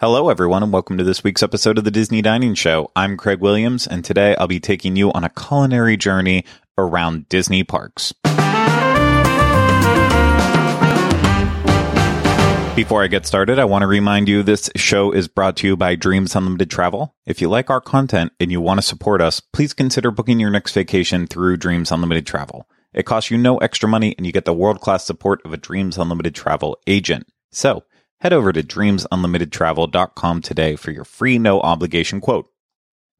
Hello, everyone, and welcome to this week's episode of the Disney Dining Show. I'm Craig Williams, and today I'll be taking you on a culinary journey around Disney parks. Before I get started, I want to remind you this show is brought to you by Dreams Unlimited Travel. If you like our content and you want to support us, please consider booking your next vacation through Dreams Unlimited Travel. It costs you no extra money and you get the world class support of a Dreams Unlimited Travel agent. So, head over to dreamsunlimitedtravel.com today for your free no obligation quote.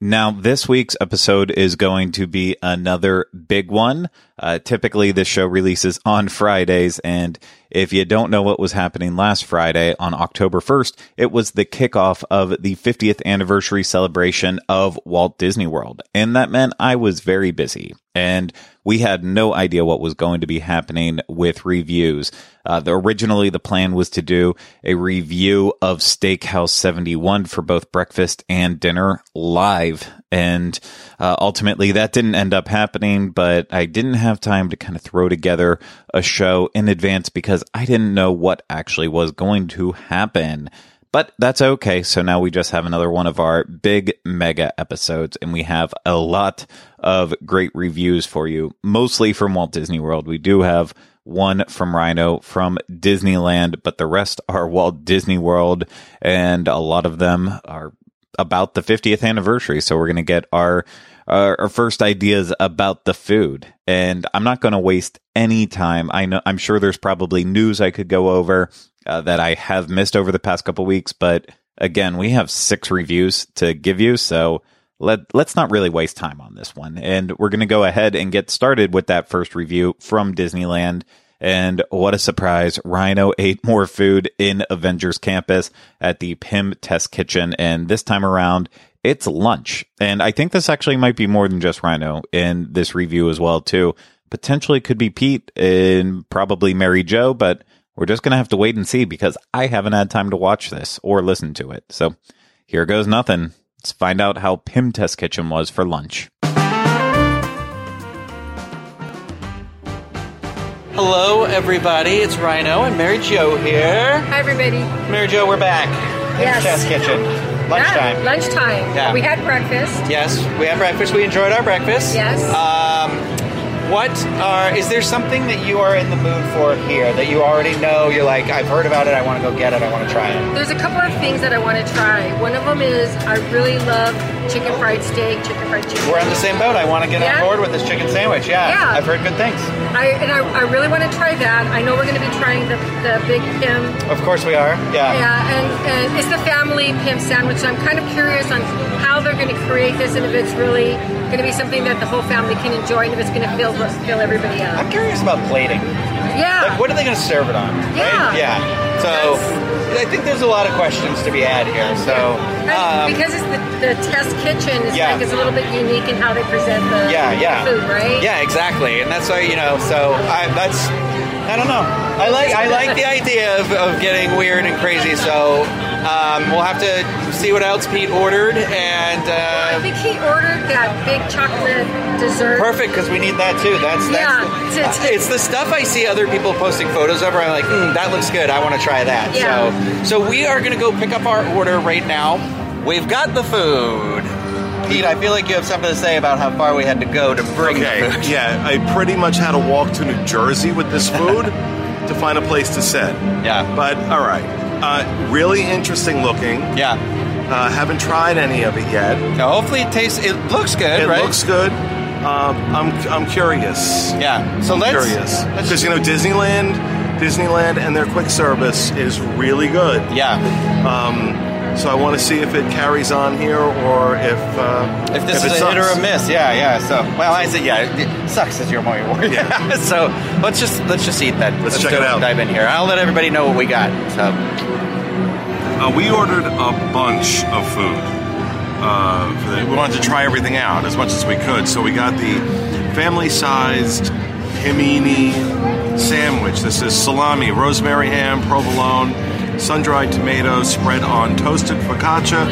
Now, this week's episode is going to be another big one. Uh, typically, this show releases on Fridays, and if you don't know what was happening last Friday on October 1st, it was the kickoff of the 50th anniversary celebration of Walt Disney World. And that meant I was very busy and we had no idea what was going to be happening with reviews. Uh, the, originally, the plan was to do a review of Steakhouse 71 for both breakfast and dinner live. And uh, ultimately, that didn't end up happening, but I didn't have time to kind of throw together a show in advance because I didn't know what actually was going to happen. But that's okay. So now we just have another one of our big mega episodes, and we have a lot of great reviews for you, mostly from Walt Disney World. We do have one from Rhino from Disneyland, but the rest are Walt Disney World, and a lot of them are about the 50th anniversary. So we're going to get our our first ideas about the food. And I'm not going to waste any time. I know I'm sure there's probably news I could go over uh, that I have missed over the past couple weeks, but again, we have six reviews to give you, so let let's not really waste time on this one. And we're going to go ahead and get started with that first review from Disneyland. And what a surprise. Rhino ate more food in Avengers Campus at the Pym Test Kitchen. And this time around, it's lunch. And I think this actually might be more than just Rhino in this review as well, too. Potentially could be Pete and probably Mary Jo, but we're just going to have to wait and see because I haven't had time to watch this or listen to it. So here goes nothing. Let's find out how Pym Test Kitchen was for lunch. Hello, everybody. It's Rhino and Mary Jo here. Hi, everybody. Mary Jo, we're back. Pym Yes. Test Kitchen. Lunchtime. Yeah, lunchtime. Yeah. We had breakfast. Yes, we had breakfast. We enjoyed our breakfast. Yes. Um, what are? Is there something that you are in the mood for here that you already know? You're like, I've heard about it. I want to go get it. I want to try it. There's a couple of things that I want to try. One of them is I really love chicken fried steak, chicken fried chicken. We're on the same boat. I want to get Yeah. on board with this chicken sandwich. Yeah, Yeah. I've heard good things. I and I, I really want to try that. I know we're going to be trying the, the big Pym. Of course we are. Yeah. Yeah, and, and it's the family Pym sandwich. So I'm kind of curious on how they're going to create this and if it's really going to be something that the whole family can enjoy and if it's going to fill fill everybody I'm curious about plating. Yeah. Like, what are they going to serve it on? Yeah. Right? Yeah. So, I think there's a lot of questions to be had here. So, And um, because it's the, the test kitchen, it's Yeah. like it's a little bit unique in how they present the, yeah, yeah, the food, right? Yeah, exactly. And that's why you know. So, I that's I don't know. I like I like the idea of, of getting weird and crazy. So, um, we'll have to see what else Pete ordered and. I Uh, think he ordered that big chocolate dessert. Perfect, because we need that too. That's, that's Yeah, the, to- to- it's the stuff I see other people posting photos of. Where I'm like, mm, that looks good. I want to try that. Yeah. So, so we are going to go pick up our order right now. We've got the food. Pete, I feel like you have something to say about how far we had to go to bring Okay, the food. yeah, I pretty much had to walk to New Jersey with this food to find a place to sit. Yeah. But all right, uh, really interesting looking. Yeah. Uh, haven't tried any of it yet. Now, hopefully it tastes. It looks good, It right? looks good. Um, I'm I'm curious. Yeah. So I'm let's. curious because you know Disneyland, Disneyland, and their quick service is really good. Yeah. Um, so I want to see if it carries on here or if uh, If this it is a hit or sucks. a miss, yeah, yeah. So, well, I said, yeah, it sucks is your more word. Yeah. so let's just let's just eat that. Let's check it out. Dive in here. I'll let everybody know what we got. So, Uh, we ordered a bunch of food. Uh, we wanted to try everything out as much as we could, so we got the family-sized Pym-ini sandwich. This is salami, rosemary ham, provolone, sun-dried tomatoes spread on toasted focaccia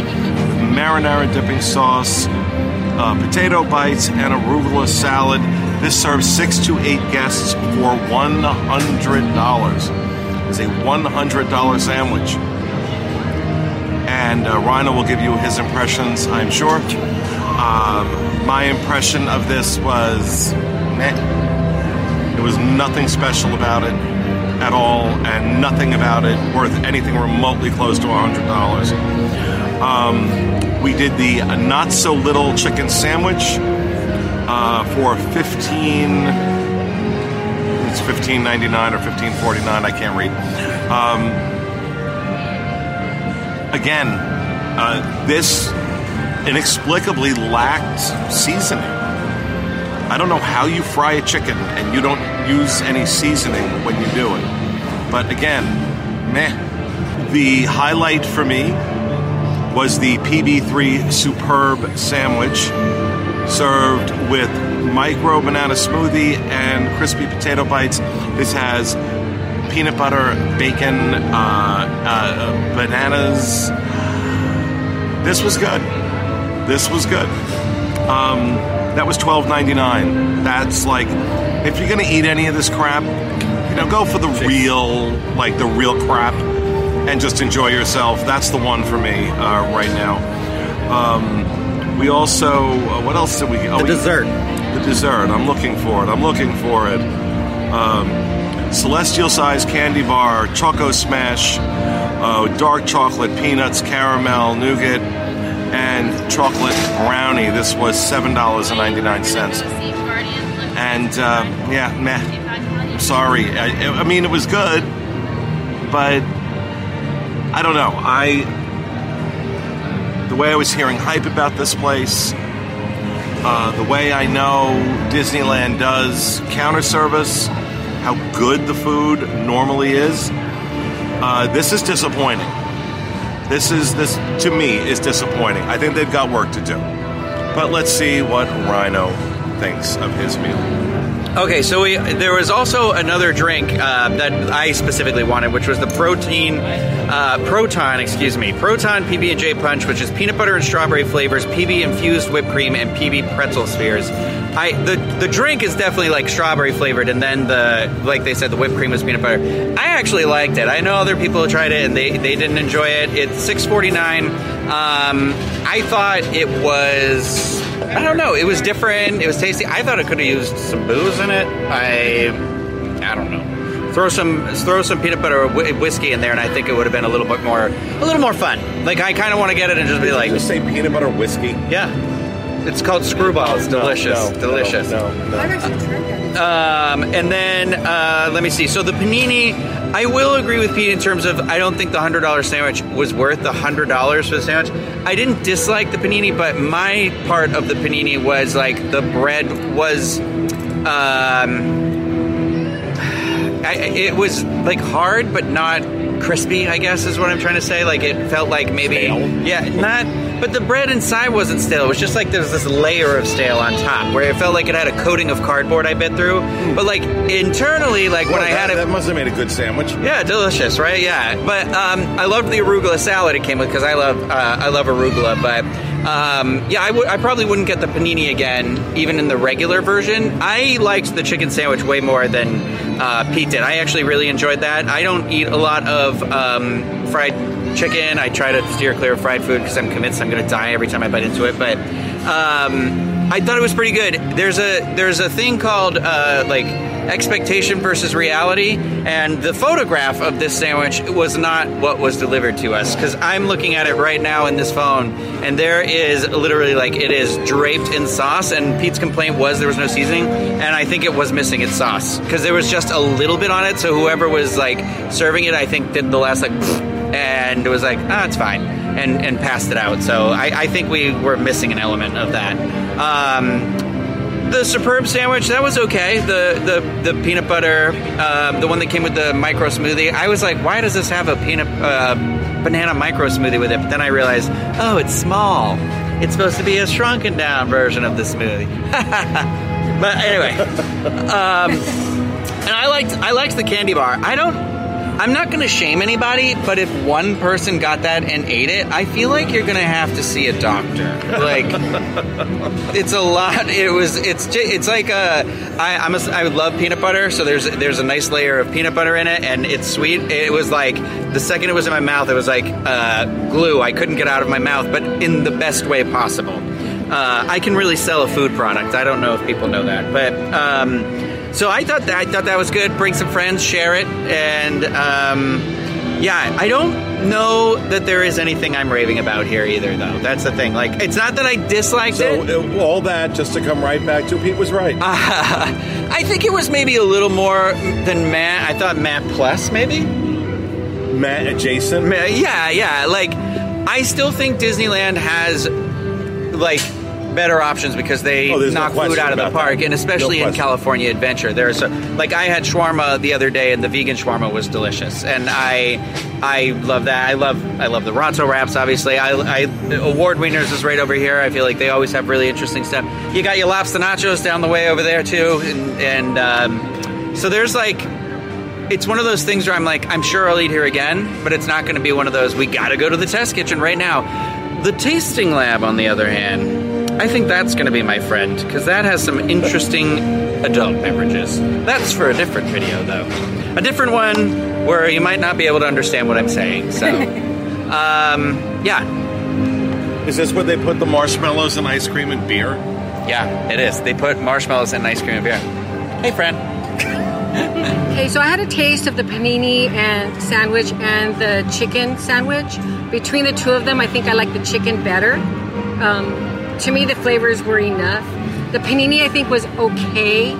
marinara dipping sauce, uh, potato bites, and arugula salad. This serves six to eight guests for one hundred dollars. It's a one hundred dollar sandwich and uh, Rhino will give you his impressions, I'm sure. Um, my impression of this was meh. Was nothing special about it at all, and nothing about it worth anything remotely close to $100. Um, we did the not so little chicken sandwich uh, for 15 it's 15.99 or 15.49 i can't read um, again uh, this inexplicably lacked seasoning i don't know how you fry a chicken and you don't use any seasoning when you do it but again meh the highlight for me was the pb3 superb sandwich served with micro banana smoothie and crispy potato bites. This has peanut butter, bacon, uh, uh, bananas. This was good. This was good. Um, that was twelve ninety nine. That's like, if you're gonna eat any of this crap, you know, go for the real, like the real crap, and just enjoy yourself. That's the one for me uh, right now. Um, we also, uh, what else did we? Oh, The we- dessert. the dessert. I'm looking for it. I'm looking for it. Um, celestial size candy bar, choco smash, uh, dark chocolate, peanuts, caramel, nougat, and chocolate brownie. This was seven dollars and ninety nine cents. And uh, yeah, meh. I'm sorry. I, I mean, it was good, but I don't know. I the way I was hearing hype about this place. Uh, the way I know Disneyland does counter service, how good the food normally is, uh, this is disappointing. This is this to me is disappointing. I think they've got work to do. But let's see what Rhino thinks of his meal. Okay, so we, there was also another drink uh, that I specifically wanted, which was the protein, uh, proton, excuse me, proton PB and J punch, which is peanut butter and strawberry flavors, PB infused whipped cream, and PB pretzel spheres. I the the drink is definitely like strawberry flavored, and then the like they said the whipped cream was peanut butter. I actually liked it. I know other people tried it and they they didn't enjoy it. It's six forty nine. Um, I thought it was. I don't know. It was different. It was tasty. I thought it could have used some booze in it. I, I don't know. Throw some throw some peanut butter or whi- whiskey in there, and I think it would have been a little bit more a little more fun. Like I kind of want to get it and just be like, You say peanut butter whiskey. yeah. It's called screwball. It's delicious. delicious. No, no. I've actually tried that. Um, and then uh, let me see. So the panini, I will agree with Pete in terms of I don't think the hundred dollar sandwich was worth the hundred dollars for the sandwich. I didn't dislike the panini, but my part of the panini was like the bread was. Um, I, it was like hard, but not crispy. I guess is what I'm trying to say. Like it felt like maybe, yeah, not. But the bread inside wasn't stale. It was just like there was this layer of stale on top, where it felt like it had a coating of cardboard I bit through. But like internally, like when I had it, that must have made a good sandwich. yeah, delicious, right? Yeah, but um, I loved the arugula salad it came with because I love uh, I love arugula. But um, yeah, I probably wouldn't get the panini again, even in the regular version. I liked the chicken sandwich way more than uh, Pete did. I actually really enjoyed that. I don't eat a lot of um, fried chicken. I try to steer clear of fried food because I'm convinced I'm going to die every time I bite into it. But um, I thought it was pretty good. There's a there's a thing called uh, like expectation versus reality, and the photograph of this sandwich was not what was delivered to us because I'm looking at it right now in this phone, and there is literally like it is draped in sauce. And Pete's complaint was there was no seasoning, and I think it was missing its sauce because there was just a little bit on it. So whoever was like serving it, I think did the last like and it was like, ah, it's fine, and and passed it out. So I, I think we were missing an element of that. Um, the superb sandwich that was okay. The the the peanut butter, um, the one that came with the micro smoothie. I was like, why does this have a peanut uh, banana micro smoothie with it? But then I realized, oh, it's small. It's supposed to be a shrunken down version of the smoothie. but anyway, um, and I liked I liked the candy bar. I don't I'm not going to shame anybody, but if one person got that and ate it, I feel like you're going to have to see a doctor. Like, it's a lot. It was. It's. It's like a. I, I'm a. I would love peanut butter, so there's there's a nice layer of peanut butter in it, and it's sweet. It was like the second it was in my mouth, it was like uh, glue. I couldn't get out of my mouth, but in the best way possible. Uh, I can really sell a food product. I don't know if people know that, but. Um, so I thought that I thought that was good. Bring some friends, share it, and um, yeah, I don't know that there is anything I'm raving about here either, though. That's the thing. Like, it's not that I disliked So it. uh, all that just to come right back to Pete was right. I think it was maybe a little more than Matt. I thought Matt plus maybe. Matt and Jason. Yeah, yeah. Like, I still think Disneyland has like better options because they Oh, there's no knock food out of the park, that. and especially No in. California Adventure. There's a, like I had shawarma the other day, and the vegan shawarma was delicious, and I I love that. I love I love the Ronto wraps. Obviously, I, I award winners is right over here. I feel like they always have really interesting stuff. You got your lobster nachos down the way over there too, and, and um, so there's like it's one of those things where I'm like, I'm sure I'll eat here again, but it's not going to be one of those, we got to go to the test kitchen right now. The tasting lab, on the other hand, I think that's going to be my friend because that has some interesting adult beverages. That's for a different video, though. A different one where you might not be able to understand what I'm saying. So, um, yeah, Is this where they put the marshmallows and ice cream and beer? yeah, it is. They put marshmallows and ice cream and beer. Hey, friend. Okay, so I had a taste of the panini and sandwich and the chicken sandwich. Between the two of them, I think I like the chicken better. Um, to me, the flavors were enough. The panini, I think, was okay.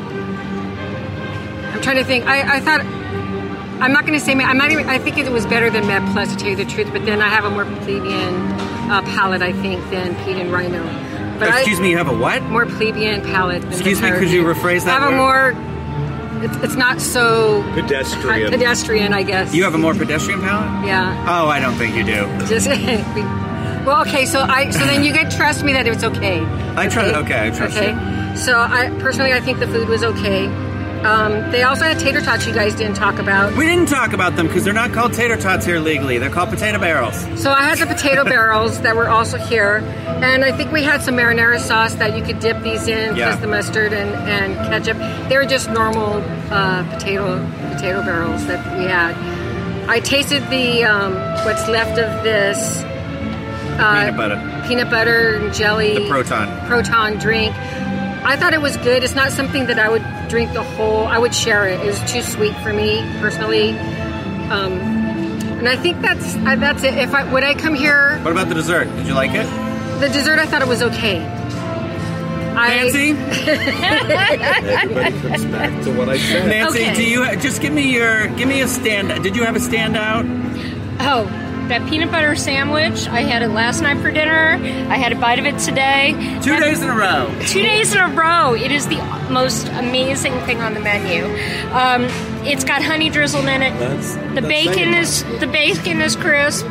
I'm trying to think. I, I thought I'm not going to say. ma- I'm not even. I think it was better than Med Plus to tell you the truth. But then I have a more plebeian uh, palate, I think, than Pete and Rhino. But I- Excuse me, you have a what? more plebeian palate. Than Excuse me, could you rephrase that I have word? a more. It's, it's not so Pedestrian. pedestrian, I guess. You have a more pedestrian palate? yeah. Oh, I don't think you do. Just well, okay. So I so then you can trust me that it's okay. I trust- okay, I trust okay. So I personally, I think the food was okay. Um, they also had tater tots. You guys didn't talk about. We didn't talk about them because they're not called tater tots here legally. They're called potato barrels. So I had the potato barrels that were also here, and I think we had some marinara sauce that you could dip these in, Yeah. plus the mustard and, and ketchup. They were just normal uh, potato potato barrels that we had. I tasted the um, what's left of this uh, Peanut butter. peanut butter and jelly The Proton. proton drink. I thought it was good. It's not something that I would drink the whole. I would share it. It was too sweet for me personally. Um, and I think that's uh, that's it. If I would I come here, What about the dessert? Did you like it? the dessert I thought it was okay. I, Nancy? Everybody comes back to what I said. Nancy, Okay. do you just give me your give me a stand? Did you have a standout? Oh, that peanut butter sandwich. I had it last night for dinner. I had a bite of it today. Two And days in a row. Two days in a row. It is the most amazing thing on the menu. Um, it's got honey drizzled in it. That's- the that's bacon saying is the bacon is crisp.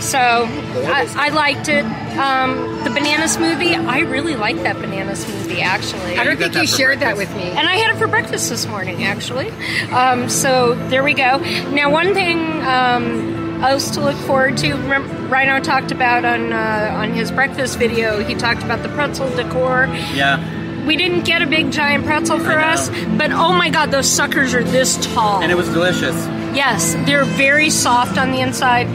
So I, I liked it. Um, the banana smoothie. I really like that banana smoothie actually. I don't think you for shared that with me. And I had it for breakfast this morning, actually. Um, so there we go. Now, one thing um, else to look forward to. Remember, Rhino talked about on uh, on his breakfast video. He talked about the pretzel decor. Yeah. We didn't get a big giant pretzel for us, but oh my god, those suckers are this tall. And it was delicious. yes, they're very soft on the inside.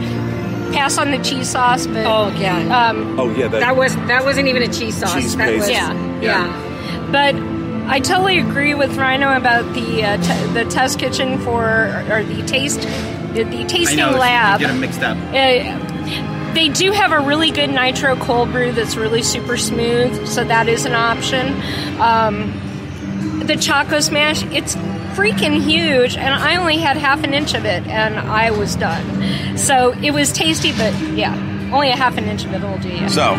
Pass on the cheese sauce, but Oh yeah. um, Oh yeah, that, that was that wasn't even a cheese sauce. Cheese that paste. was Yeah. yeah. But I totally agree with Rhino about the uh, t- the test kitchen for or the taste the, the tasting lab. You get them mixed up. Uh, they do have a really good nitro cold brew that's really super smooth, so that is an option. Um, the Choco Smash, it's freaking huge, and I only had half an inch of it, and I was done. So it was tasty, but yeah, only a half an inch of it will do you. So,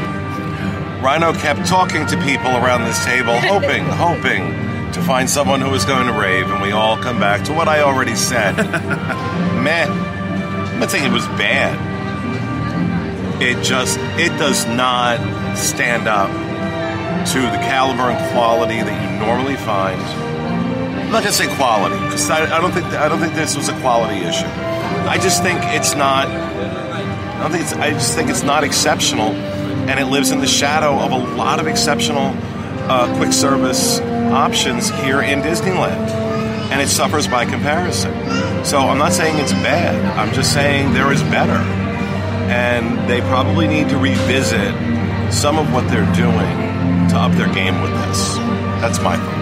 Rhino kept talking to people around this table, hoping, hoping to find someone who was going to rave, and we all come back to what I already said. Meh. I'm not saying it was bad. It just, it does not stand up to the caliber and quality that you normally find. I'm not gonna say quality because I, I don't think I don't think this was a quality issue. I just think it's not. I don't think it's. I just think it's not exceptional, and it lives in the shadow of a lot of exceptional uh, quick service options here in Disneyland, and it suffers by comparison. So I'm not saying it's bad. I'm just saying there is better, and they probably need to revisit some of what they're doing to up their game with this. That's my thought.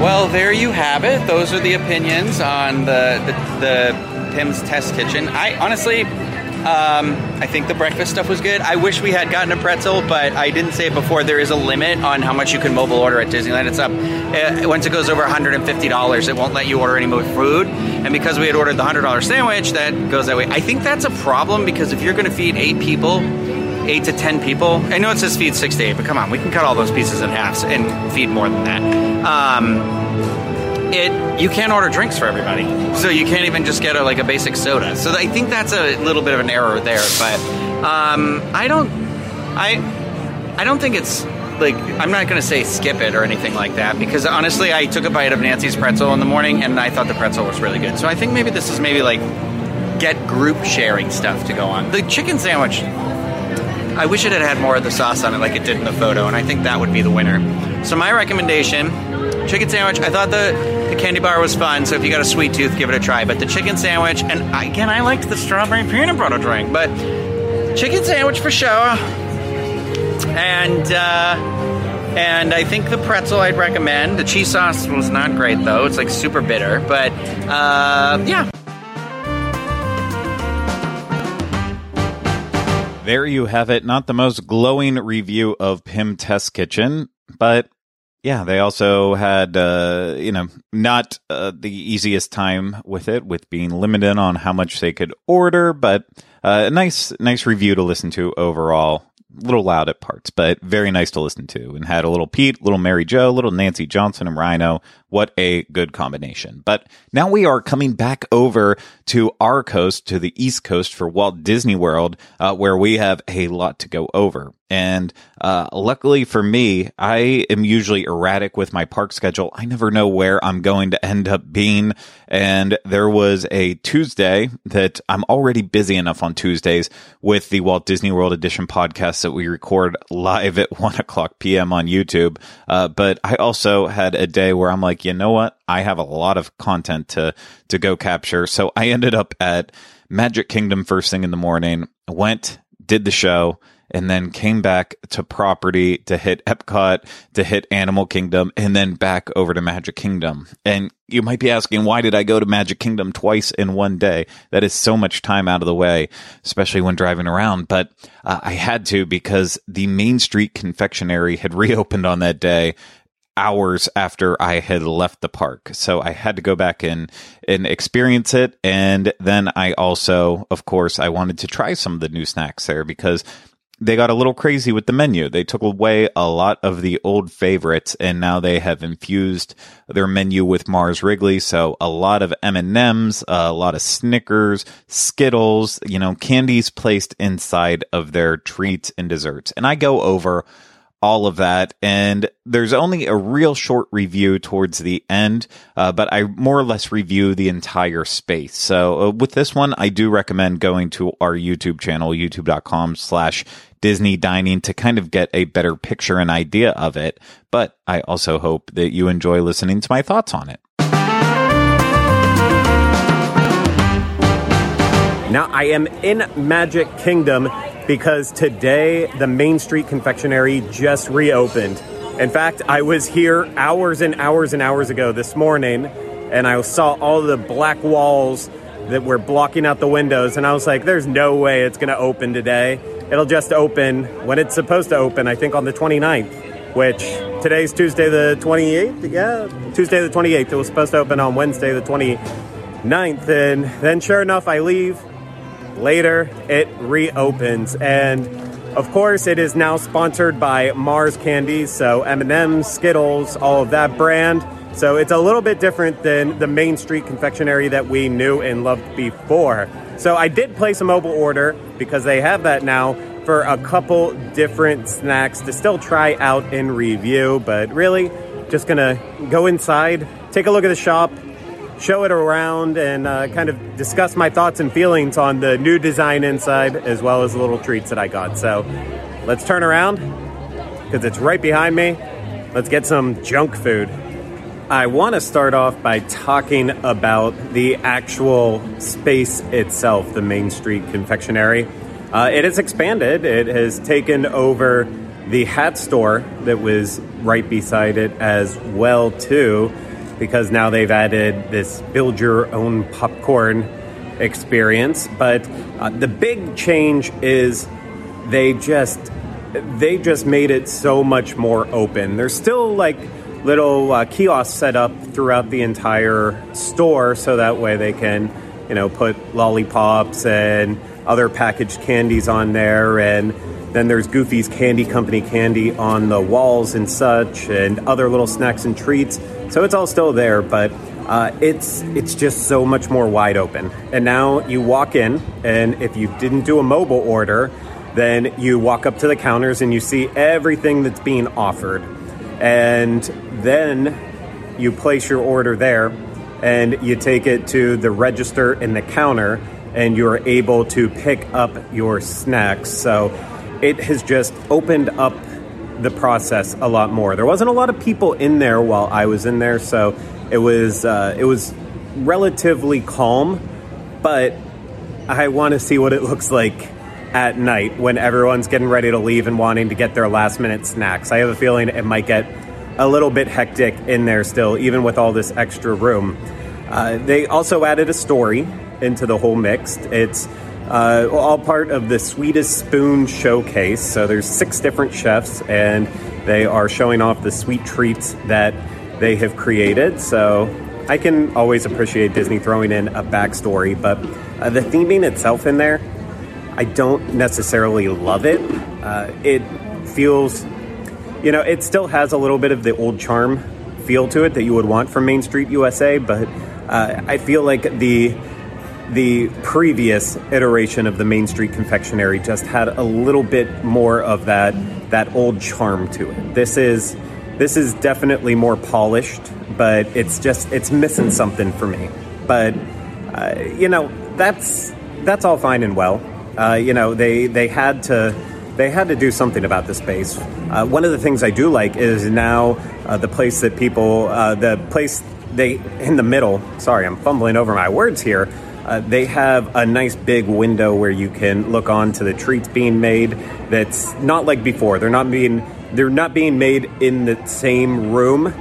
Well, there you have it. Those are the opinions on the the, the Pym's Test Kitchen. I honestly, um, I think the breakfast stuff was good. I wish we had gotten a pretzel, but I didn't say it before. There is a limit on how much you can mobile order at Disneyland. It's up uh, once it goes over 150 dollars. It won't let you order any more food. And because we had ordered the hundred dollar sandwich, that goes that way. I think that's a problem because if you're going to feed eight people. Eight to ten people. I know it says feed six to eight, but come on, we can cut all those pieces in half and feed more than that. Um, it you can't order drinks for everybody, so you can't even just get a, like a basic soda. So I think that's a little bit of an error there. But um, I don't, I, I don't think it's like I'm not going to say skip it or anything like that because honestly, I took a bite of Nancy's pretzel in the morning and I thought the pretzel was really good. So I think maybe this is maybe like get group sharing stuff to go on. The chicken sandwich. I wish it had had more of the sauce on it like it did in the photo, and I think that would be the winner. So my recommendation, chicken sandwich. I thought the, the candy bar was fun, so if you got a sweet tooth, give it a try. But the chicken sandwich, and again, I liked the strawberry peanut butter drink, but chicken sandwich for sure. And uh, and I think the pretzel I'd recommend. The cheese sauce was not great though; it's like super bitter. But uh, yeah, There you have it. Not the most glowing review of Pym Test Kitchen, but yeah, they also had, uh, you know, not uh, the easiest time with it, with being limited on how much they could order, but uh, a nice, nice review to listen to overall. A little loud at parts, but very nice to listen to. And had a little Pete, little Mary Jo, little Nancy Johnson, and Rhino. What a good combination. But now we are coming back over to our coast, to the East Coast for Walt Disney World, uh, where we have a lot to go over. And uh, luckily for me, I am usually erratic with my park schedule. I never know where I'm going to end up being. And there was a Tuesday that I'm already busy enough on Tuesdays with the Walt Disney World Edition podcast that we record live at 1 o'clock p.m. on YouTube. Uh, but I also had a day where I'm like, you know what? I have a lot of content to, to go capture. So I ended up at Magic Kingdom first thing in the morning, went, did the show, and then came back to property to hit Epcot, to hit Animal Kingdom, and then back over to Magic Kingdom. And you might be asking, why did I go to Magic Kingdom twice in one day? That is so much time out of the way, especially when driving around. But uh, I had to because the Main Street Confectionery had reopened on that day hours after I had left the park. So I had to go back and and experience it and then I also of course I wanted to try some of the new snacks there because they got a little crazy with the menu. They took away a lot of the old favorites and now they have infused their menu with Mars Wrigley. So a lot of M&Ms, a lot of Snickers, Skittles, you know, candies placed inside of their treats and desserts. And I go over all of that. And there's only a real short review towards the end, uh, but I more or less review the entire space. So uh, with this one, I do recommend going to our YouTube channel, youtube.com slash Disney dining to kind of get a better picture and idea of it. But I also hope that you enjoy listening to my thoughts on it. Now I am in Magic Kingdom because today the Main Street Confectionery just reopened. In fact, I was here hours and hours and hours ago this morning and I saw all the black walls that were blocking out the windows and I was like there's no way it's going to open today. It'll just open when it's supposed to open, I think on the 29th, which today's Tuesday the 28th. Yeah, Tuesday the 28th. It was supposed to open on Wednesday the 29th and then sure enough I leave later it reopens. And of course it is now sponsored by mars candies so m&ms skittles all of that brand. So it's a little bit different than the main street confectionery that we knew and loved before. So i did place a mobile order because they have that now for a couple different snacks to still try out and review. But really just gonna go inside take a look at the shop show it around and uh, kind of discuss my thoughts and feelings on the new design inside, as well as the little treats that I got. So let's turn around because it's right behind me. Let's get some junk food. I want to start off by talking about the actual space itself, the Main Street Confectionery. Uh, it has expanded. It has taken over the hat store that was right beside it as well too, because now they've added this build your own popcorn experience. But uh, the big change is they just they just made it so much more open. There's still like little uh, kiosks set up throughout the entire store so that way they can, you know, put lollipops and other packaged candies on there. And then there's Goofy's Candy Company candy on the walls and such, and other little snacks and treats. So it's all still there, but uh, it's it's just so much more wide open. And now you walk in, and if you didn't do a mobile order, then you walk up to the counters and you see everything that's being offered and then you place your order there and you take it to the register in the counter and you're able to pick up your snacks so it has just opened up the process a lot more there wasn't a lot of people in there while i was in there so it was uh, it was relatively calm but i want to see what it looks like at night when everyone's getting ready to leave and wanting to get their last minute snacks. I have a feeling it might get a little bit hectic in there still, even with all this extra room. Uh, they also added a story into the whole mix. It's uh, all part of the Sweetest Spoon showcase. So there's six different chefs, and they are showing off the sweet treats that they have created. So I can always appreciate Disney throwing in a backstory, but uh, the theming itself in there I don't necessarily love it. Uh, it feels, you know, it still has a little bit of the old charm feel to it that you would want from Main Street USA, but uh, I feel like the the previous iteration of the Main Street Confectionery just had a little bit more of that that old charm to it. This is this is definitely more polished, but it's just it's missing something for me. But uh, you know that's that's all fine and well. Uh, you know, they they had to they had to do something about the space. Uh, one of the things I do like is now uh, the place that people uh, the place they in the middle. Sorry, I'm fumbling over my words here. Uh, they have a nice big window where you can look on to the treats being made. That's not like before. They're not being they're not being made in the same room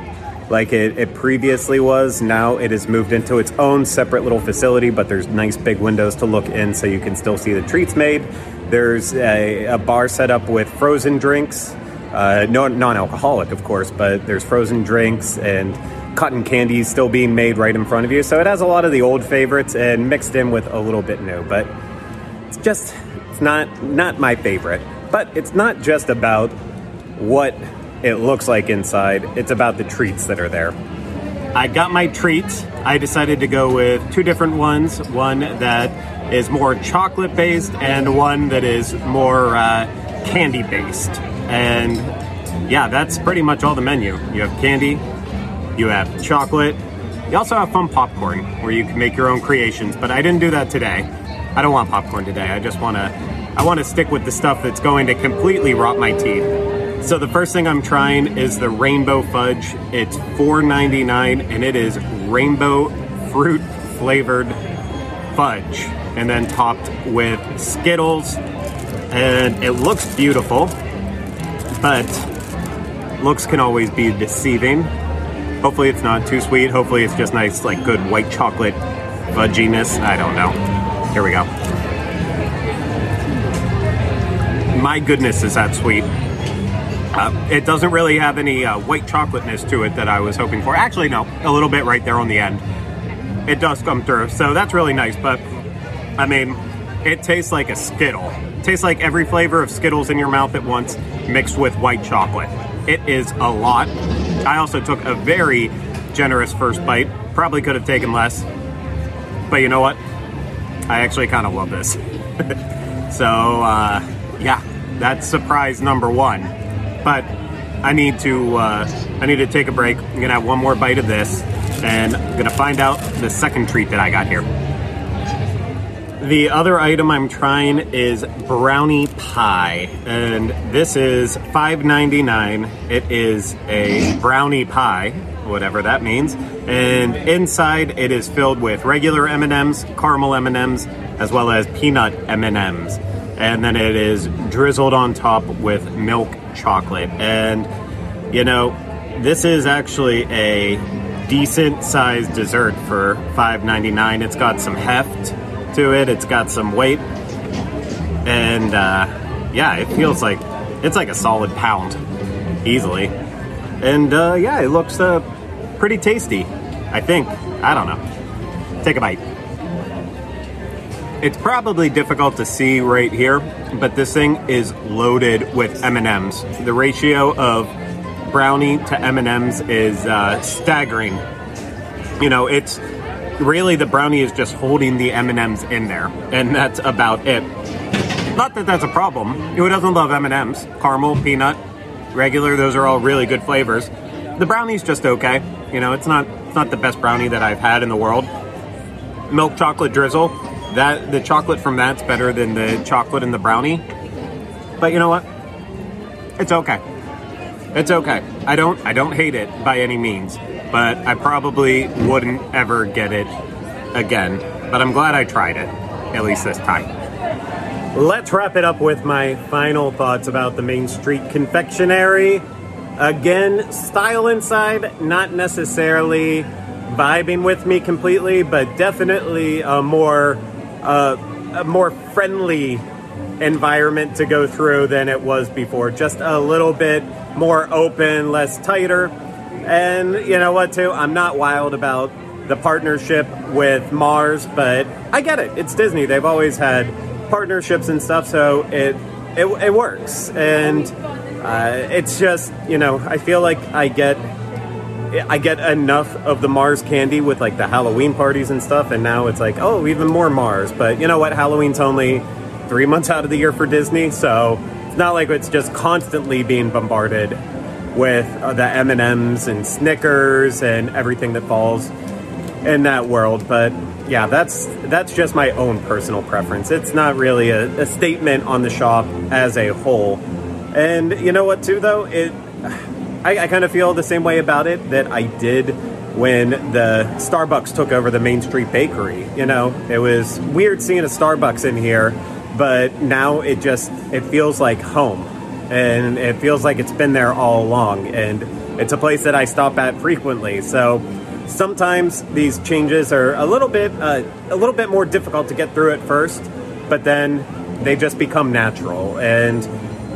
like it, it, previously was. Now it has moved into its own separate little facility, but there's nice big windows to look in so you can still see the treats made. There's a, a bar set up with frozen drinks, uh, no, non alcoholic, of course, but there's frozen drinks and cotton candy is still being made right in front of you. So it has a lot of the old favorites and mixed in with a little bit new, but it's just, it's not, not my favorite. But it's not just about what it looks like inside. It's about the treats that are there. I got my treats. I decided to go with two different ones one that is more chocolate based, and one that is more uh, candy based. And yeah, that's pretty much all the menu. You have candy, you have chocolate, you also have fun popcorn where you can make your own creations, but I didn't do that today. I don't want popcorn today. I just want to I want to stick with the stuff that's going to completely rot my teeth. So the first thing I'm trying is the rainbow fudge. It's $4.99 and it is rainbow fruit flavored fudge and then topped with Skittles. And it looks beautiful, but looks can always be deceiving. Hopefully it's not too sweet. Hopefully it's just nice, like good white chocolate fudginess. I don't know. Here we go. My goodness, is that sweet. Uh, it doesn't really have any uh, white chocolateness to it that I was hoping for. Actually, no, a little bit right there on the end. It does come through, so that's really nice. But I mean, it tastes like a Skittle. It tastes like every flavor of Skittles in your mouth at once, mixed with white chocolate. It is a lot. I also took a very generous first bite. Probably could have taken less, but you know what? I actually kind of love this. so uh, yeah, that's surprise number one but I need to uh, I need to take a break. I'm gonna have one more bite of this, and I'm gonna find out the second treat that I got here. The other item I'm trying is brownie pie, and this is $5.99. It is a brownie pie, whatever that means, and inside it is filled with regular M&Ms, caramel M&Ms, as well as peanut M&Ms, and then it is drizzled on top with milk chocolate. And you know, this is actually a decent sized dessert for $5.99. It's got some heft to it. It's got some weight, and uh, yeah, it feels like it's like a solid pound, easily. And uh, yeah, it looks uh, pretty tasty. I think. I don't know. Take a bite. It's probably difficult to see right here, but this thing is loaded with M&Ms. The ratio of brownie to M&Ms is uh, staggering. You know, it's really the brownie is just holding the M&Ms in there, and that's about it. Not that that's a problem. Who doesn't love M&Ms? Caramel, peanut, regular, those are all really good flavors. The brownie's just okay. You know, it's not it's not the best brownie that I've had in the world. Milk chocolate drizzle, that the chocolate from that's better than the chocolate in the brownie. But you know what? It's okay. It's okay. I don't I don't hate it by any means, but I probably wouldn't ever get it again. But I'm glad I tried it, at least this time. Let's wrap it up with my final thoughts about the Main Street Confectionery. Again, style inside, not necessarily vibing with me completely, but definitely a more uh, a more friendly environment to go through than it was before. Just a little bit more open, less tighter. And you know what, too? I'm not wild about the partnership with Mars, but I get it. It's Disney. They've always had partnerships and stuff, so it it, it works. And uh, it's just, you know, I feel like I get I get enough of the Mars candy with like the Halloween parties and stuff, and now it's like, oh, even more Mars. But you know what? Halloween's only three months out of the year for Disney, so it's not like it's just constantly being bombarded with uh, the M and M's and Snickers and everything that falls in that world. But yeah, that's that's just my own personal preference. It's not really a, a statement on the shop as a whole. And you know what, too, though it. I, I kind of feel the same way about it that I did when the Starbucks took over the Main Street Bakery. You know, it was weird seeing a Starbucks in here, but now it just it feels like home, and it feels like it's been there all along, and it's a place that I stop at frequently. So sometimes these changes are a little bit uh, a little bit more difficult to get through at first, but then they just become natural and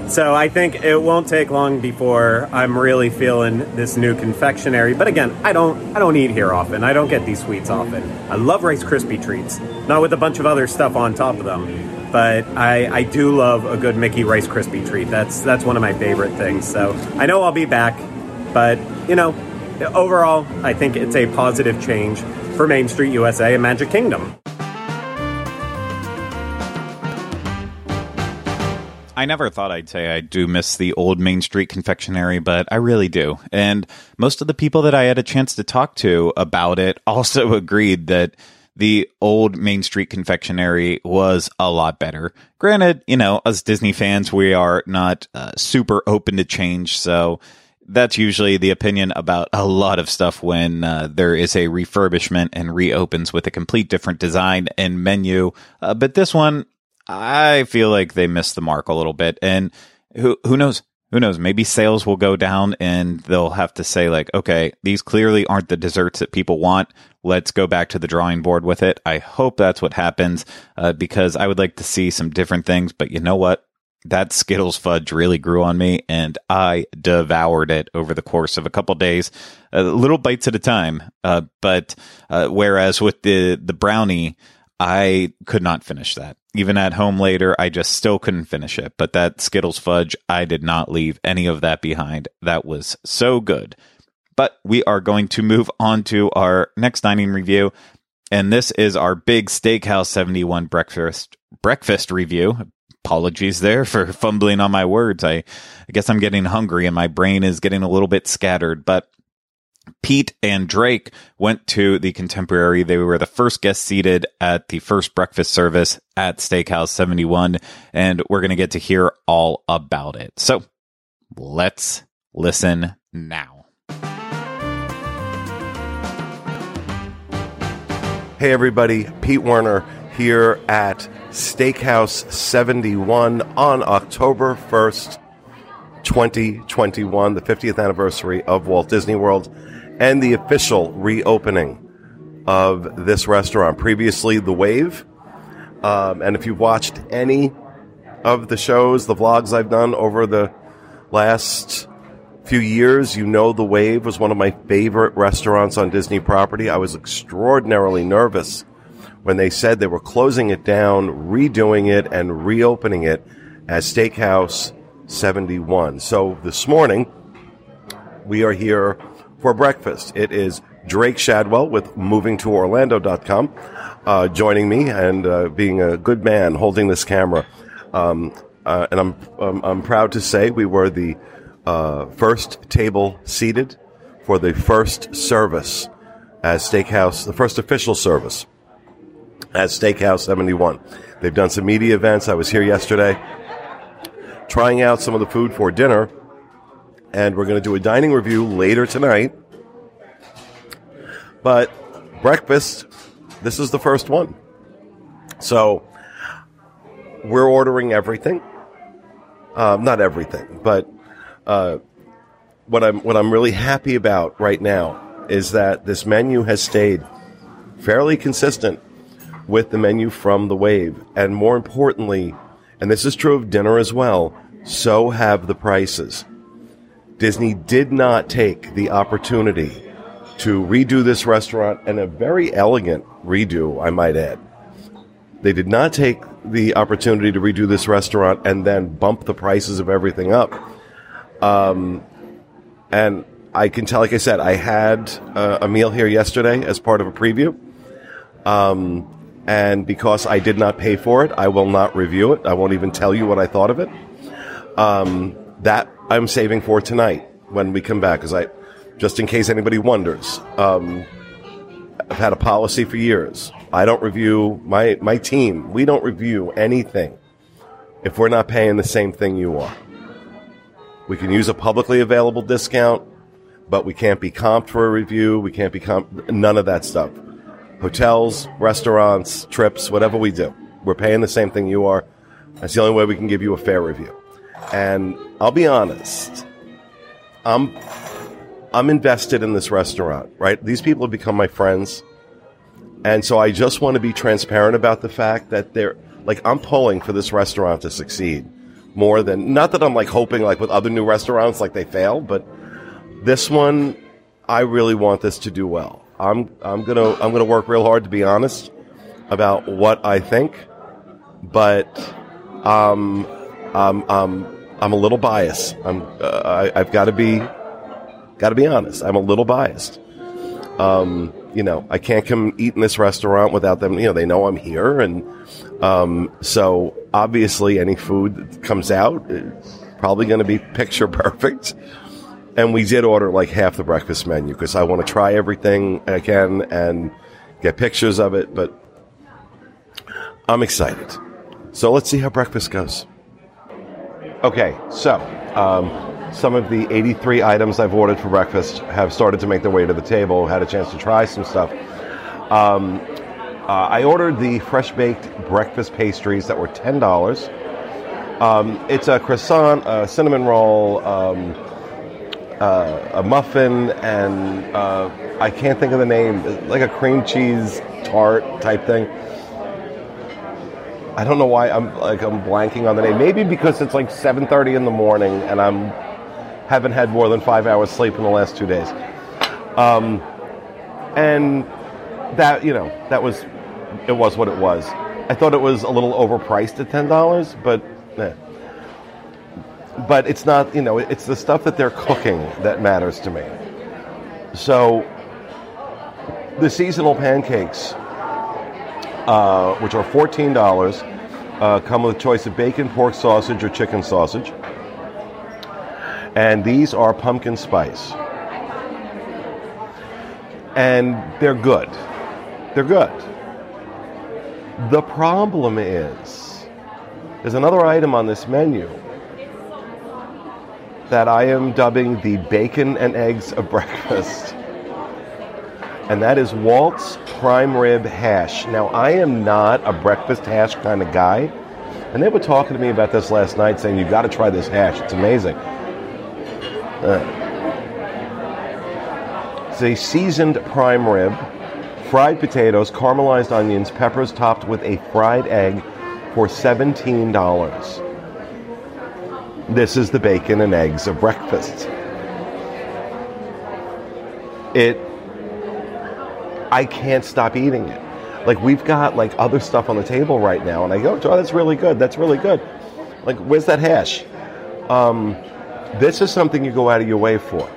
so I think it won't take long before I'm really feeling this new confectionery. But again, I don't I don't eat here often. I don't get these sweets often. I love Rice Krispie treats, not with a bunch of other stuff on top of them. But I, I do love a good Mickey Rice Krispie treat. That's that's one of my favorite things. So I know I'll be back, but you know, overall, I think it's a positive change for Main Street USA and Magic Kingdom. I never thought I'd say I do miss the old Main Street confectionery, but I really do. And most of the people that I had a chance to talk to about it also agreed that the old Main Street confectionery was a lot better. Granted, you know, as Disney fans, we are not uh, super open to change, so that's usually the opinion about a lot of stuff when uh, there is a refurbishment and reopens with a complete different design and menu. Uh, but this one, I feel like they missed the mark a little bit. And who who knows? Who knows? Maybe sales will go down and they'll have to say like, okay, these clearly aren't the desserts that people want. Let's go back to the drawing board with it. I hope that's what happens uh, because I would like to see some different things. But you know what? That Skittles fudge really grew on me, and I devoured it over the course of a couple days, uh, little bites at a time. Uh, but uh, whereas with the the brownie, I could not finish that. Even at home later, I just still couldn't finish it. But that Skittles fudge, I did not leave any of that behind. That was so good. But we are going to move on to our next dining review. And this is our big Steakhouse 71 breakfast breakfast review. Apologies there for fumbling on my words. I, I guess I'm getting hungry and my brain is getting a little bit scattered, but Pete and Drake went to the Contemporary. They were the first guests seated at the first breakfast service at Steakhouse 71, and we're going to get to hear all about it. So let's listen now. Hey, everybody, Pete Werner here at Steakhouse 71 on October 1st, 2021, the 50th anniversary of Walt Disney World and the official reopening of this restaurant. Previously, The Wave. Um, and if you've watched any of the shows, the vlogs I've done over the last few years, you know The Wave was one of my favorite restaurants on Disney property. I was extraordinarily nervous when they said they were closing it down, redoing it, and reopening it as Steakhouse 71. So this morning, we are here for breakfast. It is Drake Shadwell with movingtoorlando.com uh, joining me and uh, being a good man holding this camera. Um, uh, and I'm, um, I'm proud to say we were the uh, first table seated for the first service as Steakhouse, the first official service at Steakhouse 71. They've done some media events. I was here yesterday trying out some of the food for dinner, and we're going to do a dining review later tonight. But breakfast, this is the first one. So we're ordering everything. Um, not everything, but uh, what I'm what I'm really happy about right now is that this menu has stayed fairly consistent with the menu from the wave, and more importantly, and this is true of dinner as well, so have the prices. Disney did not take the opportunity to redo this restaurant and a very elegant redo, I might add. They did not take the opportunity to redo this restaurant and then bump the prices of everything up. Um, and I can tell, like I said, I had uh, a meal here yesterday as part of a preview. Um, and because I did not pay for it, I will not review it. I won't even tell you what I thought of it. Um, that I'm saving for tonight when we come back, because I, just in case anybody wonders, um, I've had a policy for years. I don't review my my team. We don't review anything if we're not paying the same thing you are. We can use a publicly available discount, but we can't be comped for a review. We can't be comp- none of that stuff. Hotels, restaurants, trips, whatever we do, we're paying the same thing you are. That's the only way we can give you a fair review. And I'll be honest, I'm I'm invested in this restaurant, right? These people have become my friends. And so I just want to be transparent about the fact that they're like I'm pulling for this restaurant to succeed more than not that I'm like hoping like with other new restaurants like they fail, but this one I really want this to do well. I'm I'm to I'm to work real hard to be honest about what I think, but um um um I'm a little biased. I'm uh, I, I've got to be got to be honest. I'm a little biased. Um, you know, I can't come eat in this restaurant without them. You know, they know I'm here, and um, so obviously, any food that comes out probably going to be picture perfect. And we did order like half the breakfast menu because I want to try everything I can and get pictures of it. But I'm excited. So let's see how breakfast goes. Okay, so um, some of the 83 items I've ordered for breakfast have started to make their way to the table. Had a chance to try some stuff. Um, uh, I ordered the fresh baked breakfast pastries that were ten dollars. Um, it's a croissant, a cinnamon roll, um, uh, a muffin, and uh, I can't think of the name. Like a cream cheese tart type thing. I don't know why I'm like I'm blanking on the name. Maybe because it's like 7:30 in the morning and I'm haven't had more than five hours sleep in the last two days. Um, and that you know that was it was what it was. I thought it was a little overpriced at ten dollars, but eh. but it's not. You know, it's the stuff that they're cooking that matters to me. So the seasonal pancakes, uh, which are fourteen dollars, uh, come with a choice of bacon, pork sausage, or chicken sausage, and these are pumpkin spice. and they're good. They're good. The problem is, there's another item on this menu that I am dubbing the bacon and eggs of breakfast. And that is Walt's prime rib hash. Now, I am not a breakfast hash kind of guy. And they were talking to me about this last night, saying, You've got to try this hash. It's amazing. It's a seasoned prime rib, fried potatoes, caramelized onions, peppers topped with a fried egg for $17. This is the bacon and eggs of breakfast. It I can't stop eating it. Like we've got like other stuff on the table right now, and I go, "Oh, that's really good. That's really good." Like, where's that hash? Um, this is something you go out of your way for.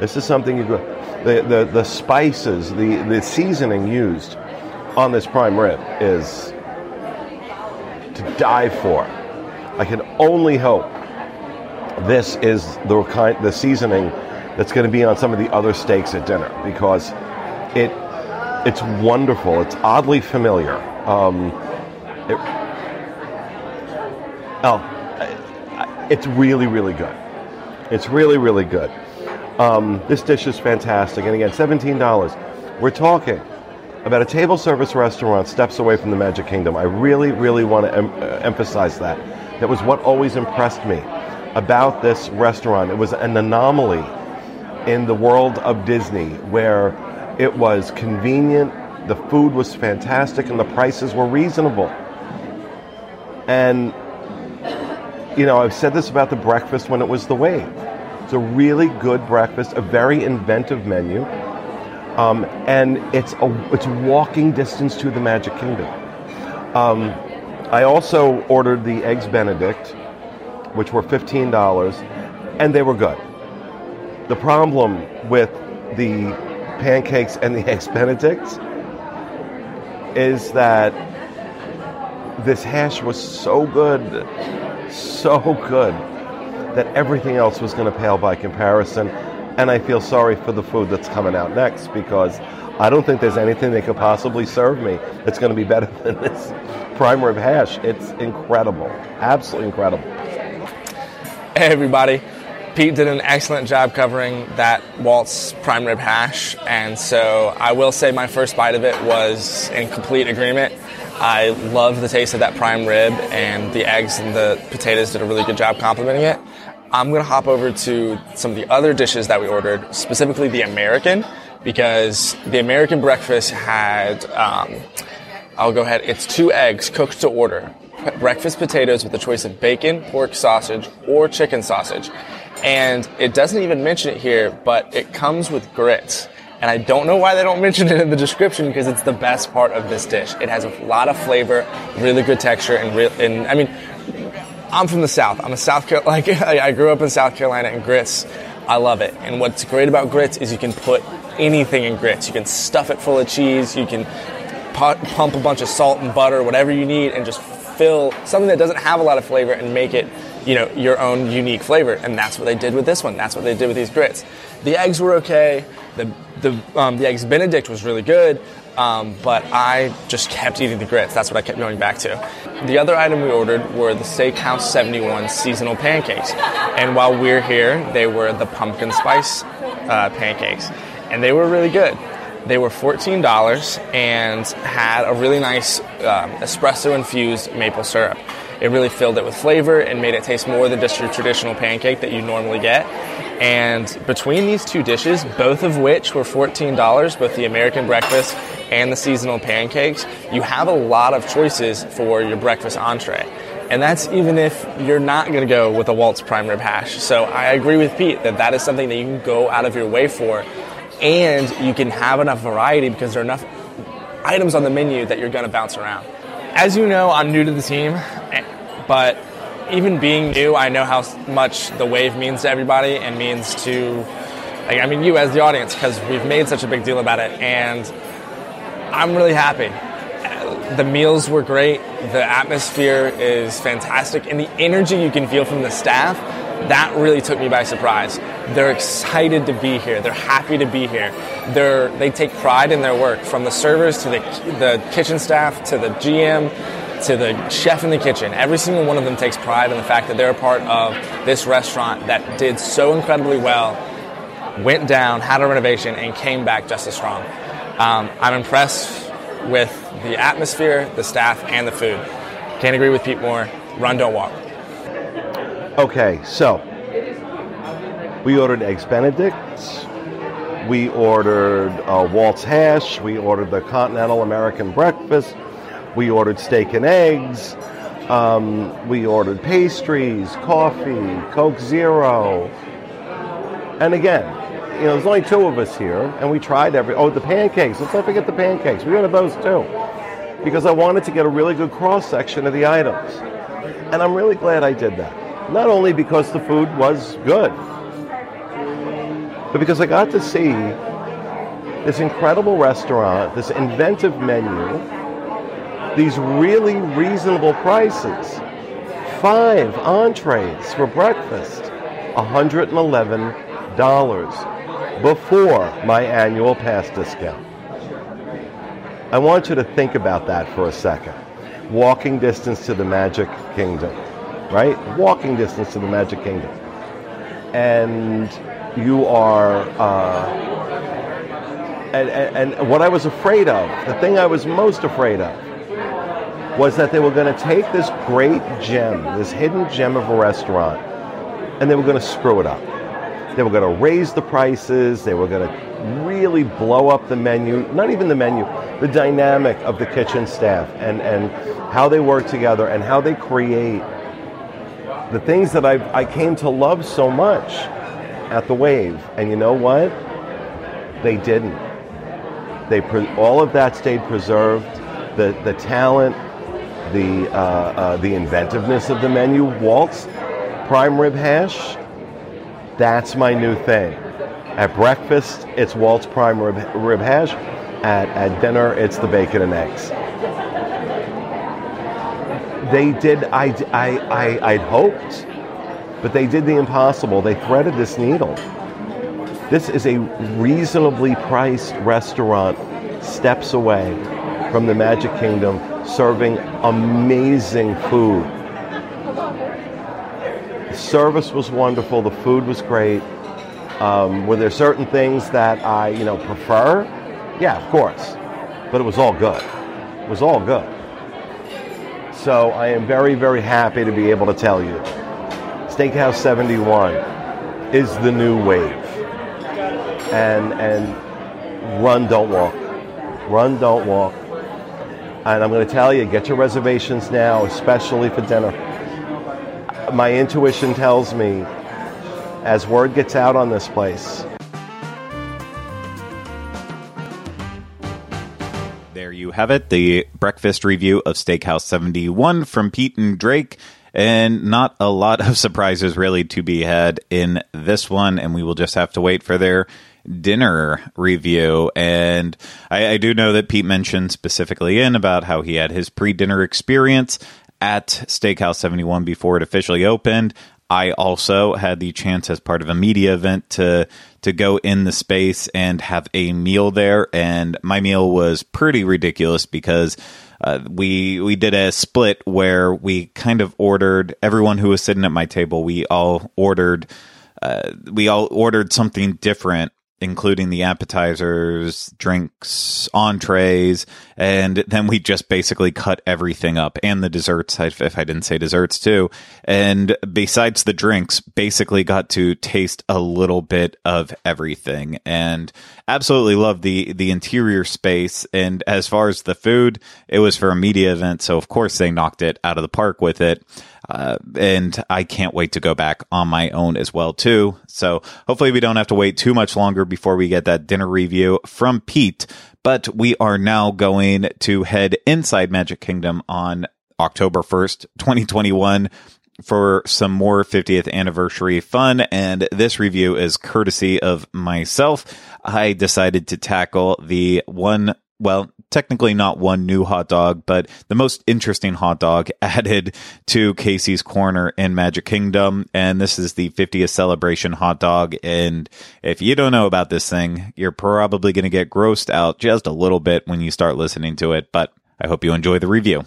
This is something you go. The the, the spices, the the seasoning used on this prime rib is to die for. I can only hope this is the kind the seasoning that's going to be on some of the other steaks at dinner because it it's wonderful. It's oddly familiar. Um, it, oh, it's really really good. It's really really good. Um, this dish is fantastic, and again, seventeen dollars. We're talking about a table service restaurant steps away from the Magic Kingdom. I really really want to em- uh, emphasize that. That was what always impressed me about this restaurant. It was an anomaly in the world of Disney where it was convenient, the food was fantastic, and the prices were reasonable. And, you know, I've said this about the breakfast when it was the wave. It's a really good breakfast, a very inventive menu, um, and it's a it's walking distance to the Magic Kingdom. Um, I also ordered the eggs Benedict, which were fifteen dollars, and they were good. The problem with the pancakes and the eggs Benedict is that this hash was so good, so good, that everything else was going to pale by comparison. And I feel sorry for the food that's coming out next because I don't think there's anything they could possibly serve me that's going to be better than this prime rib hash. It's incredible, absolutely incredible. Hey, everybody. Pete did an excellent job covering that Walt's prime rib hash, and so I will say my first bite of it was in complete agreement. I love the taste of that prime rib, and the eggs and the potatoes did a really good job complementing it. I'm to hop over to some of the other dishes that we ordered, specifically the American, because the American breakfast had, um, I'll go ahead, it's two eggs cooked to order. Breakfast potatoes with a choice of bacon, pork sausage, or chicken sausage. And it doesn't even mention it here, but it comes with grits. And I don't know why they don't mention it in the description because it's the best part of this dish. It has a lot of flavor, really good texture, and, re- and I mean, I'm from the South. I'm a South Carolina, like I grew up in South Carolina, and grits, I love it. And what's great about grits is you can put anything in grits. You can stuff it full of cheese. You can pu- pump a bunch of salt and butter, whatever you need, and just fill something that doesn't have a lot of flavor and make it, you know, your own unique flavor. And that's what they did with this one. That's what they did with these grits. The eggs were okay. The the um, the eggs Benedict was really good. Um, but I just kept eating the grits. That's what I kept going back to. The other item we ordered were the Steakhouse 71 seasonal pancakes. And while we're here, they were the pumpkin spice uh, pancakes. And they were really good. They were $14 and had a really nice um, espresso infused maple syrup. It really filled it with flavor and made it taste more than just your traditional pancake that you normally get. And between these two dishes, both of which were $14, both the American breakfast and the seasonal pancakes, you have a lot of choices for your breakfast entree. And that's even if you're not going to go with a Walt's prime rib hash. So I agree with Pete that that is something that you can go out of your way for. And you can have enough variety because there are enough items on the menu that you're going to bounce around. As you know, I'm new to the team, but even being new, I know how much the wave means to everybody and means to, like, I mean, you as the audience, because we've made such a big deal about it. And I'm really happy. The meals were great. The atmosphere is fantastic, and the energy you can feel from the staff that really took me by surprise. They're excited to be here. They're happy to be here. They're, they take pride in their work, from the servers to the, the kitchen staff to the GM to the chef in the kitchen. Every single one of them takes pride in the fact that they're a part of this restaurant that did so incredibly well, went down, had a renovation, and came back just as strong. Um, I'm impressed with the atmosphere, the staff, and the food. Can't agree with Pete more. Run, don't walk. Okay, so we ordered eggs Benedicts. We ordered uh, Walt's hash. We ordered the Continental American breakfast. We ordered steak and eggs. Um, we ordered pastries, coffee, Coke Zero. And again, you know, there's only two of us here, and we tried every. Oh, the pancakes. Let's not forget the pancakes. We ordered those too, because I wanted to get a really good cross section of the items, and I'm really glad I did that. Not only because the food was good, but because I got to see this incredible restaurant, this inventive menu, these really reasonable prices. Five entrees for breakfast, $111 before my annual pass discount. I want you to think about that for a second. Walking distance to the Magic Kingdom, right? Walking distance to the Magic Kingdom. And you are, uh, and, and, and what I was afraid of, the thing I was most afraid of, was that they were going to take this great gem, this hidden gem of a restaurant, and they were going to screw it up. They were going to raise the prices. They were going to really blow up the menu. Not even the menu, the dynamic of the kitchen staff and, and how they work together and how they create the things that I, I came to love so much at the Wave. And you know what? They didn't. They pre- all of that stayed preserved. The the talent, the uh, uh, the inventiveness of the menu. Walt's, prime rib hash. That's my new thing. At breakfast, it's Walt's prime rib, rib hash. At, at dinner, it's the bacon and eggs. They did, I, I, I, I'd hoped, but they did the impossible. They threaded this needle. This is a reasonably priced restaurant steps away from the Magic Kingdom serving amazing food. The service was wonderful, the food was great. Um, were there certain things that I, you know, prefer? Yeah, of course. But it was all good. It was all good. So I am very, very happy to be able to tell you Steakhouse 71 is the new wave. And and run, don't walk. Run, don't walk. And I'm going to tell you, get your reservations now, especially for dinner. My intuition tells me, as word gets out on this place, have it, the breakfast review of Steakhouse 71 from Pete and Drake. And not a lot of surprises really to be had in this one, and we will just have to wait for their dinner review. And I, I do know that Pete mentioned specifically in about how he had his pre dinner experience at Steakhouse 71 before it officially opened. I also had the chance as part of a media event to to go in the space and have a meal there, and my meal was pretty ridiculous because uh, we we did a split where we kind of ordered everyone who was sitting at my table. We all ordered uh, we all ordered something different including the appetizers, drinks, entrees, and then we just basically cut everything up and the desserts, if, I didn't say desserts too. And besides the drinks, basically got to taste a little bit of everything and absolutely love the, the interior space. And as far as the food, it was for a media event. So of course they knocked it out of the park with it. Uh, and I can't wait to go back on my own as well too. So hopefully we don't have to wait too much longer before we get that dinner review from Pete. But we are now going to head inside Magic Kingdom on October 1st, 2021 for some more 50th anniversary fun. And this review is courtesy of myself. I decided to tackle the one well, technically not one new hot dog, but the most interesting hot dog added to Casey's Corner in Magic Kingdom. And this is the 50th celebration hot dog. And if you don't know about this thing, you're probably going to get grossed out just a little bit when you start listening to it. But I hope you enjoy the review.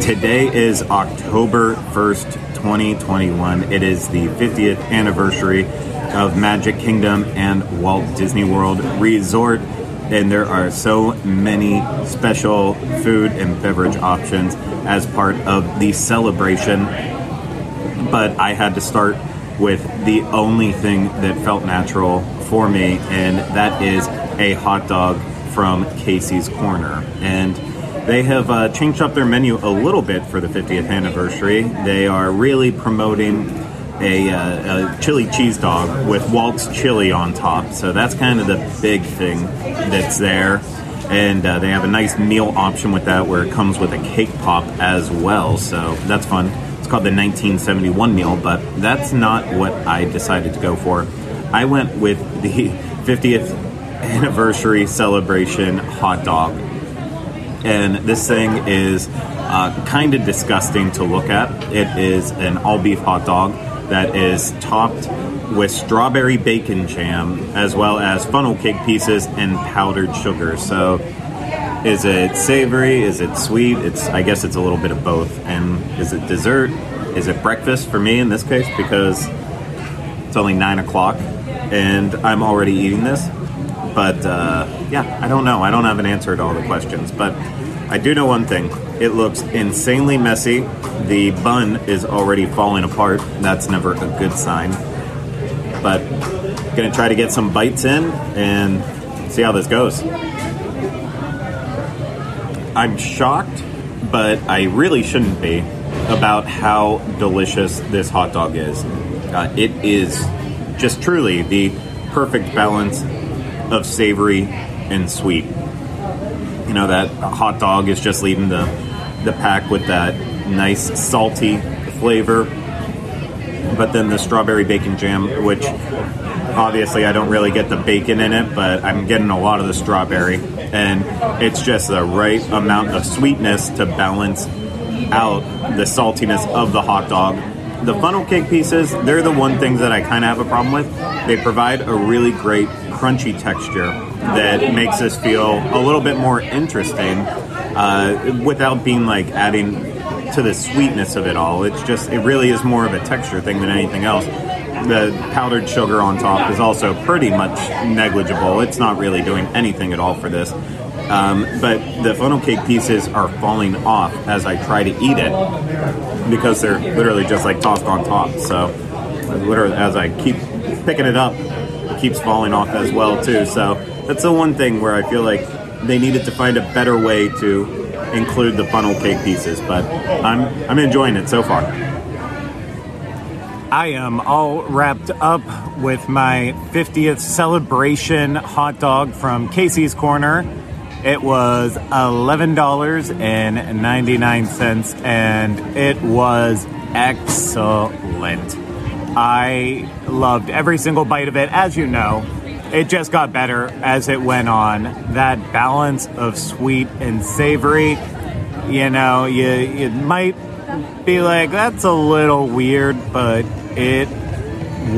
Today is October 1st, 2021. It is the 50th anniversary of Magic Kingdom and Walt Disney World Resort. And there are so many special food and beverage options as part of the celebration. But I had to start with the only thing that felt natural for me, and that is a hot dog from Casey's Corner. And they have uh, changed up their menu a little bit for the 50th anniversary. They are really promoting a, uh, a chili cheese dog with Walt's chili on top. So that's kind of the big thing that's there. And uh, they have a nice meal option with that where it comes with a cake pop as well. So that's fun. It's called the 1971 meal, but that's not what I decided to go for. I went with the 50th anniversary celebration hot dog and this thing is uh, kind of disgusting to look at. It is an all beef hot dog that is topped with strawberry bacon jam as well as funnel cake pieces and powdered sugar. So, is it savory? Is it sweet? It's I guess it's a little bit of both. And is it dessert? Is it breakfast for me in this case because it's only nine o'clock and I'm already eating this. But uh, yeah, I don't know. I don't have an answer to all the questions. But I do know one thing. It looks insanely messy. The bun is already falling apart. That's never a good sign. But gonna try to get some bites in and see how this goes. I'm shocked, but I really shouldn't be about how delicious this hot dog is. Uh, it is just truly the perfect balance of savory and sweet. You know, that hot dog is just leaving the, the pack with that nice salty flavor. But then the strawberry bacon jam, which obviously I don't really get the bacon in it, but I'm getting a lot of the strawberry. And it's just the right amount of sweetness to balance out the saltiness of the hot dog. The funnel cake pieces, they're the one things that I kind of have a problem with. They provide a really great crunchy texture that makes us feel a little bit more interesting uh, without being like adding to the sweetness of it all. It's just, it really is more of a texture thing than anything else. The powdered sugar on top is also pretty much negligible. It's not really doing anything at all for this. Um, but the funnel cake pieces are falling off as I try to eat it because they're literally just like tossed on top. So, literally, as I keep picking it up, it keeps falling off as well too. So that's the one thing where I feel like they needed to find a better way to include the funnel cake pieces. But I'm I'm enjoying it so far. I am all wrapped up with my 50th celebration hot dog from Casey's Corner. It was $11.99 and it was excellent. I loved every single bite of it. As you know, it just got better as it went on. That balance of sweet and savory, you know, you, you might be like, that's a little weird, but it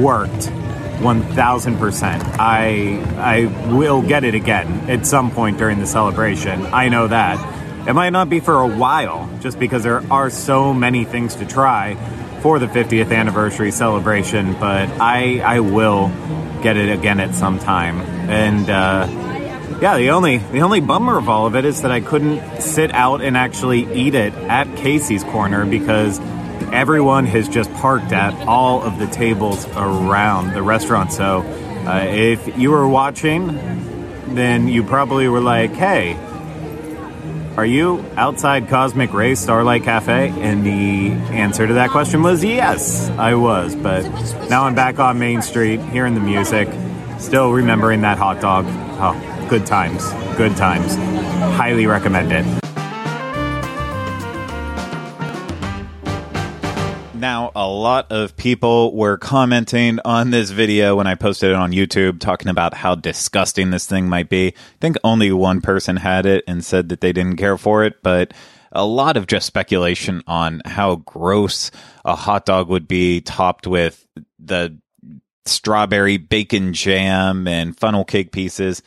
worked 1000%. I I will get it again at some point during the celebration. I know that. It might not be for a while just because there are so many things to try for the 50th anniversary celebration, but I I will get it again at some time. And uh, yeah, the only the only bummer of all of it is that I couldn't sit out and actually eat it at Casey's Corner because everyone has just parked at all of the tables around the restaurant. So uh, if you were watching, then you probably were like, "Hey." Are you outside Cosmic Ray Starlight Cafe? And the answer to that question was yes, I was. But now I'm back on Main Street, hearing the music, still remembering that hot dog. Oh, good times. Good times. Highly recommend it. Now, a lot of people were commenting on this video when I posted it on YouTube, talking about how disgusting this thing might be. I think only one person had it and said that they didn't care for it, but a lot of just speculation on how gross a hot dog would be topped with the strawberry bacon jam and funnel cake pieces.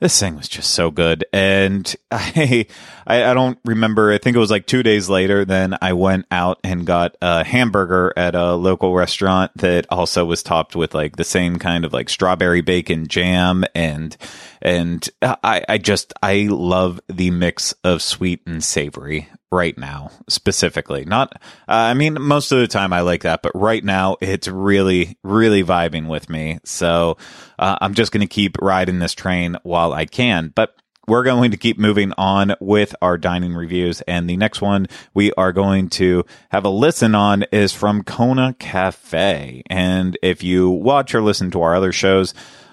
This thing was just so good, and I, I, I don't remember. I think it was like two days later. Then I went out and got a hamburger at a local restaurant that also was topped with like the same kind of like strawberry bacon jam, and and I, I just I love the mix of sweet and savory right now specifically. Not uh, i mean most of the time i like that but right now it's really really vibing with me. So uh, i'm just going to keep riding this train while i can. But we're going to keep moving on with our dining reviews. And the next one we are going to have a listen on is from kona cafe. And if you watch or listen to our other shows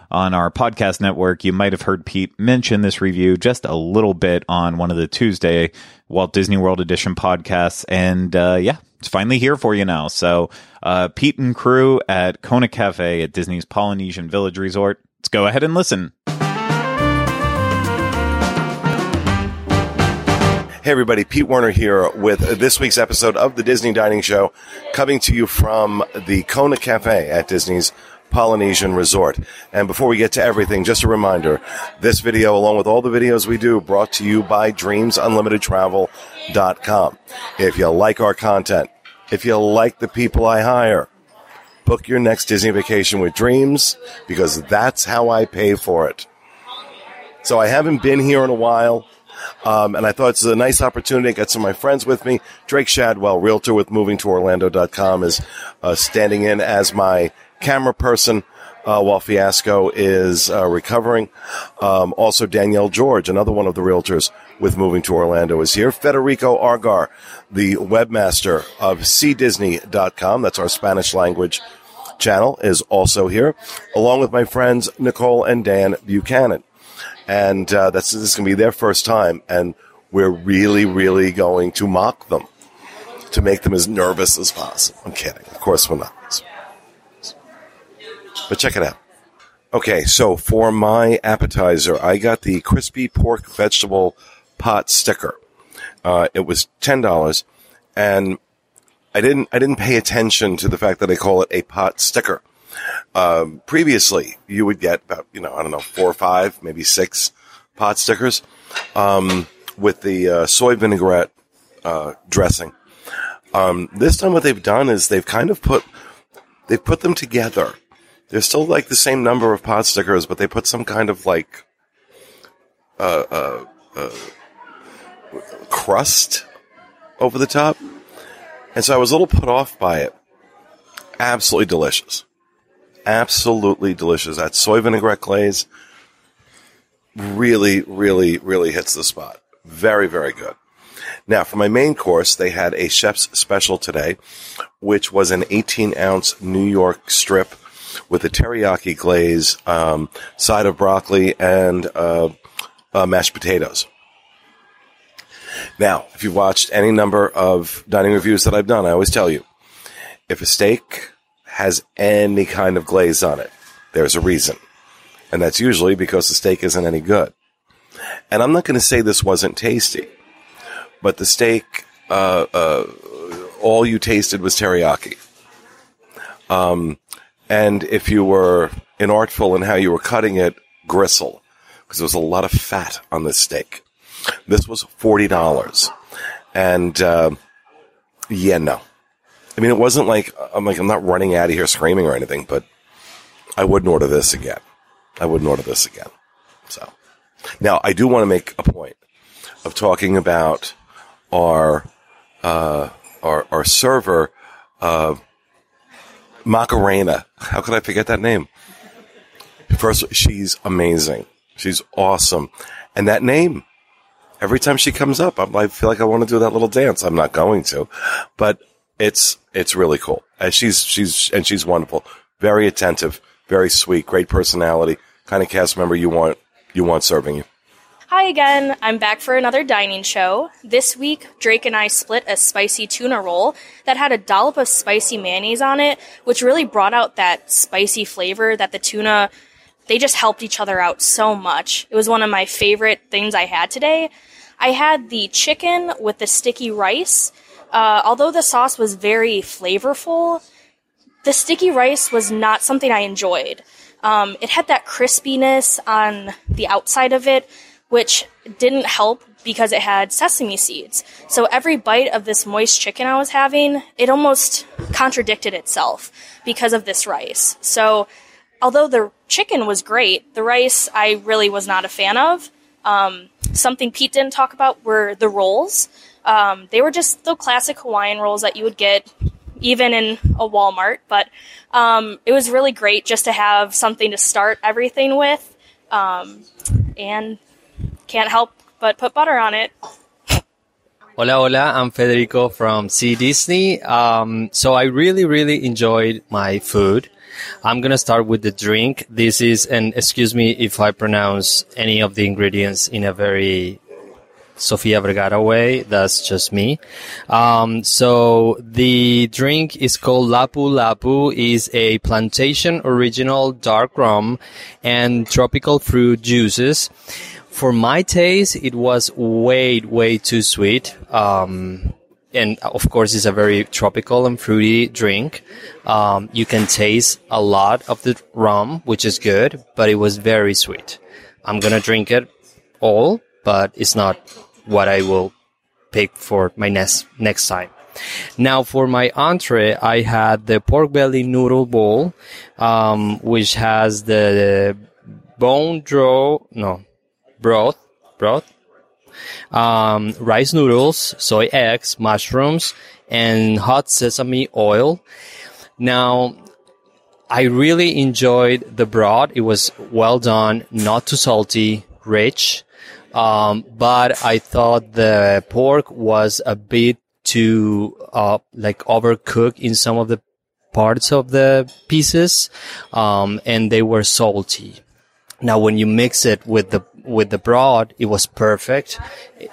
on our podcast network, you might have heard Pete mention this review just a little bit on one of the Tuesday Walt Disney World Edition podcasts. And uh, yeah, it's finally here for you now. So, uh, Pete and crew at Kona Cafe at Disney's Polynesian Village Resort. Let's go ahead and listen. Hey everybody, Pete Werner here with this week's episode of the Disney Dining Show, coming to you from the Kona Cafe at Disney's Polynesian Resort. And before we get to everything, just a reminder, this video, along with all the videos we do, brought to you by DreamsUnlimitedTravel.com. If you like our content, if you like the people I hire, book your next Disney vacation with Dreams, because that's how I pay for it. So I haven't been here in a while. Um, and I thought it's a nice opportunity to get some of my friends with me. Drake Shadwell, realtor with movingtoorlando.com, is uh, standing in as my camera person uh, while Fiasco is uh, recovering. Um, also, Danielle George, another one of the realtors with Moving to Orlando, is here. Federico Argar, the webmaster of cdisney.com, that's our Spanish language channel, is also here, along with my friends Nicole and Dan Buchanan and uh, that's this is going to be their first time, and we're really, really going to mock them to make them as nervous as possible. I'm kidding, of course we're not. But check it out. Okay, so for my appetizer, I got the crispy pork vegetable pot sticker. Uh, it was ten dollars, and I didn't I didn't pay attention to the fact that they call it a pot sticker. Um, previously, you would get about, you know, I don't know, four or five, maybe six pot stickers um, with the uh, soy vinaigrette uh, dressing. Um, this time, what they've done is they've kind of put they've put them together. They're still like the same number of pot stickers, but they put some kind of like uh, uh, uh crust over the top, and so I was a little put off by it. Absolutely delicious absolutely delicious. That soy vinaigrette glaze really, really, really hits the spot. Very, very good. Now, for my main course, they had a chef's special today, which was an 18 ounce New York strip with a teriyaki glaze, um, side of broccoli, and uh, uh, mashed potatoes. Now, if you've watched any number of dining reviews that I've done, I always tell you if a steak has any kind of glaze on it, there's a reason. And that's usually because the steak isn't any good. And I'm not going to say this wasn't tasty, but the steak, uh, uh, all you tasted was teriyaki. Um, and if you were inartful in how you were cutting it, gristle, because there was a lot of fat on this steak. This was forty dollars, and uh, yeah, no, I mean, it wasn't like I'm like I'm not running out of here screaming or anything, but I wouldn't order this again. I wouldn't order this again. So now I do want to make a point of talking about our uh, our our server uh, Macarena. How could I forget that name? First, she's amazing. She's awesome, and that name. Every time she comes up, I'm, I feel like I want to do that little dance. I'm not going to, but it's it's really cool. And she's she's and she's wonderful. Very attentive, very sweet, great personality, kind of cast member you want you want serving you. Hi again. I'm back for another dining show. This week, Drake and I split a spicy tuna roll that had a dollop of spicy mayonnaise on it, which really brought out that spicy flavor that the tuna, they just helped each other out so much. It was one of my favorite things I had today. I had the chicken with the sticky rice. Uh, although the sauce was very flavorful, the sticky rice was not something I enjoyed. Um, it had that crispiness on the outside of it, which didn't help because it had sesame seeds. So every bite of this moist chicken I was having, it almost contradicted itself because of this rice. So although the chicken was great, the rice I really was not a fan of. Um, something Pete didn't talk about were the rolls. Um, they were just the classic Hawaiian rolls that you would get even in a Walmart, but um, it was really great just to have something to start everything with. Um, and can't help but put butter on it. Hola, hola. I'm Federico from C Disney. Um, so I really, really enjoyed my food. I'm gonna start with the drink. This is, and excuse me if I pronounce any of the ingredients in a very Sofia Vergara way. That's just me. Um, so the drink is called Lapu Lapu. is a plantation original dark rum and tropical fruit juices. For my taste, it was way, way too sweet. Um, and of course, it's a very tropical and fruity drink. Um, you can taste a lot of the rum, which is good, but it was very sweet. I'm gonna drink it all, but it's not what I will pick for my next next time. Now for my entree, I had the pork belly noodle bowl, um, which has the bone draw no broth broth, um, rice noodles, soy eggs, mushrooms, and hot sesame oil. Now I really enjoyed the broth. It was well done, not too salty, rich. Um, but I thought the pork was a bit too, uh, like overcooked in some of the parts of the pieces. Um, and they were salty. Now, when you mix it with the, with the broth, it was perfect.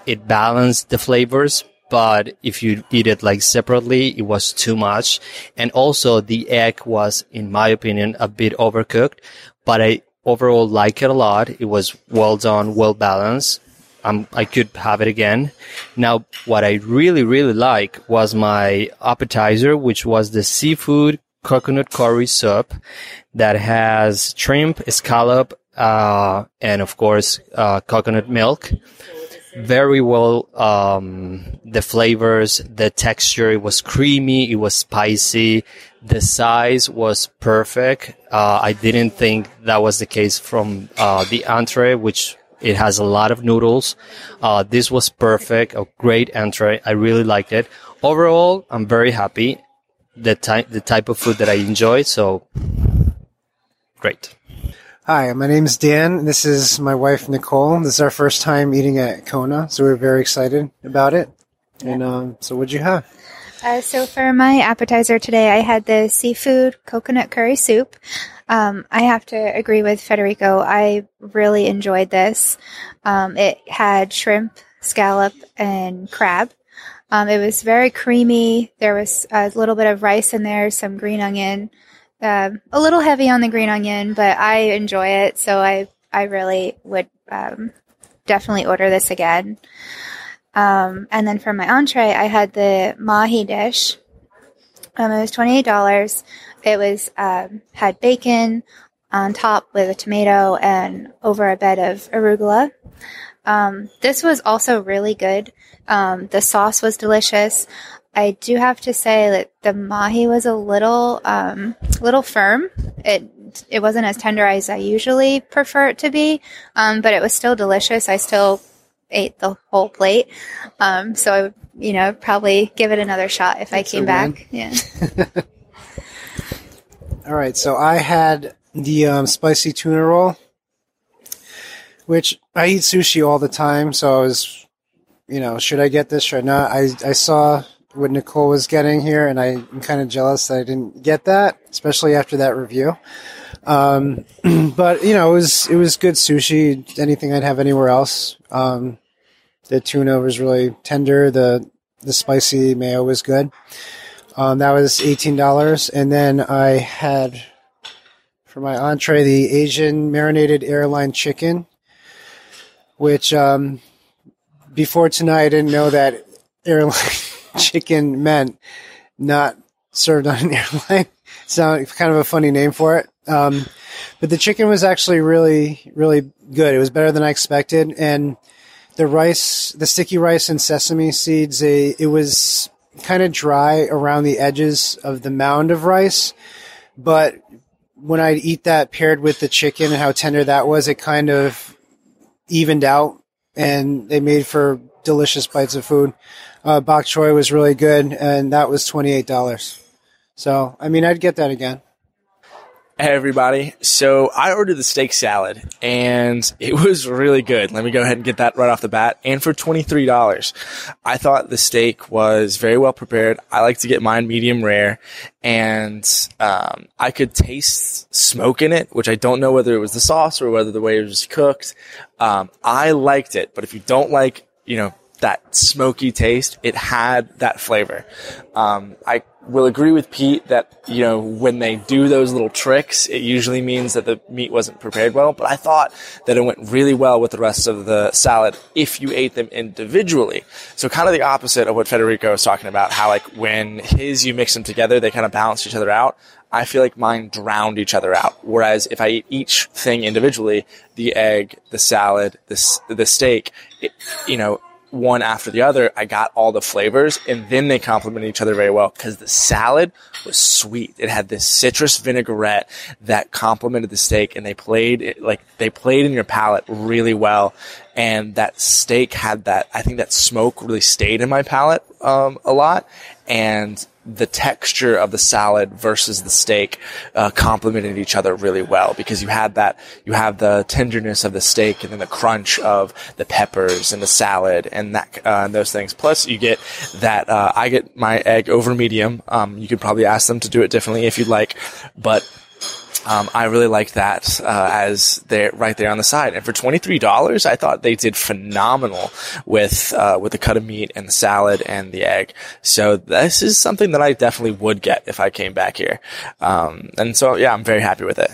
It balanced the flavors, but if you eat it like separately, it was too much. And also the egg was, in my opinion, a bit overcooked, but I overall like it a lot. It was well done, well balanced. Um, I could have it again. Now, what I really, really like was my appetizer, which was the seafood coconut curry soup that has shrimp, scallop, uh, and of course, uh, coconut milk. Very well, um, the flavors, the texture, it was creamy, it was spicy, the size was perfect. Uh, I didn't think that was the case from uh, the entree, which it has a lot of noodles. Uh, this was perfect, a great entree. I really liked it. Overall, I'm very happy. The type, the type of food that I enjoy. So great. Hi, my name is Dan. This is my wife Nicole. This is our first time eating at Kona, so we're very excited about it. And um, so, what'd you have? Uh, so for my appetizer today, I had the seafood coconut curry soup. Um, I have to agree with Federico. I really enjoyed this. Um, it had shrimp, scallop, and crab. Um, it was very creamy. There was a little bit of rice in there, some green onion, uh, a little heavy on the green onion, but I enjoy it. So I, I really would um, definitely order this again. Um, and then for my entree, I had the mahi dish. Um, it was twenty eight dollars. It was um, had bacon on top with a tomato and over a bed of arugula. Um, this was also really good. Um, the sauce was delicious. I do have to say that the mahi was a little, um, little firm. It it wasn't as tender as I usually prefer it to be, um, but it was still delicious. I still ate the whole plate, um, so I would, you know, probably give it another shot if That's I came back. Yeah. All right, so I had the um, spicy tuna roll, which I eat sushi all the time. So I was, you know, should I get this? Should I not? I I saw what Nicole was getting here, and I'm kind of jealous that I didn't get that, especially after that review. Um, but you know, it was it was good sushi. Anything I'd have anywhere else. Um, the tuna was really tender. The the spicy mayo was good. Um, that was eighteen dollars, and then I had for my entree the Asian marinated airline chicken, which um, before tonight I didn't know that airline chicken meant not served on an airline. Sound kind of a funny name for it. Um, but the chicken was actually really, really good. It was better than I expected, and the rice, the sticky rice and sesame seeds, they, it was kind of dry around the edges of the mound of rice, but when I'd eat that paired with the chicken and how tender that was, it kind of evened out and they made for delicious bites of food. Uh, bok choy was really good and that was $28. So, I mean, I'd get that again. Hey everybody. So I ordered the steak salad and it was really good. Let me go ahead and get that right off the bat. And for $23, I thought the steak was very well prepared. I like to get mine medium rare and, um, I could taste smoke in it, which I don't know whether it was the sauce or whether the way it was cooked. Um, I liked it, but if you don't like, you know, that smoky taste, it had that flavor. Um, I will agree with Pete that, you know, when they do those little tricks, it usually means that the meat wasn't prepared well, but I thought that it went really well with the rest of the salad if you ate them individually. So kind of the opposite of what Federico was talking about, how like when his, you mix them together, they kind of balance each other out. I feel like mine drowned each other out. Whereas if I eat each thing individually, the egg, the salad, the, the steak, it, you know, one after the other, I got all the flavors and then they complement each other very well because the salad was sweet. It had this citrus vinaigrette that complemented the steak and they played it like they played in your palate really well. And that steak had that, I think that smoke really stayed in my palate, um, a lot. And the texture of the salad versus the steak uh, complemented each other really well because you had that you have the tenderness of the steak and then the crunch of the peppers and the salad and that uh, and those things. Plus, you get that uh, I get my egg over medium. Um, you could probably ask them to do it differently if you'd like, but um, I really liked that uh, as they're right there on the side. And for twenty three dollars, I thought they did phenomenal with uh, with the cut of meat and the salad and the egg. So this is something that I definitely would get if I came back here. Um, and so yeah, I'm very happy with it.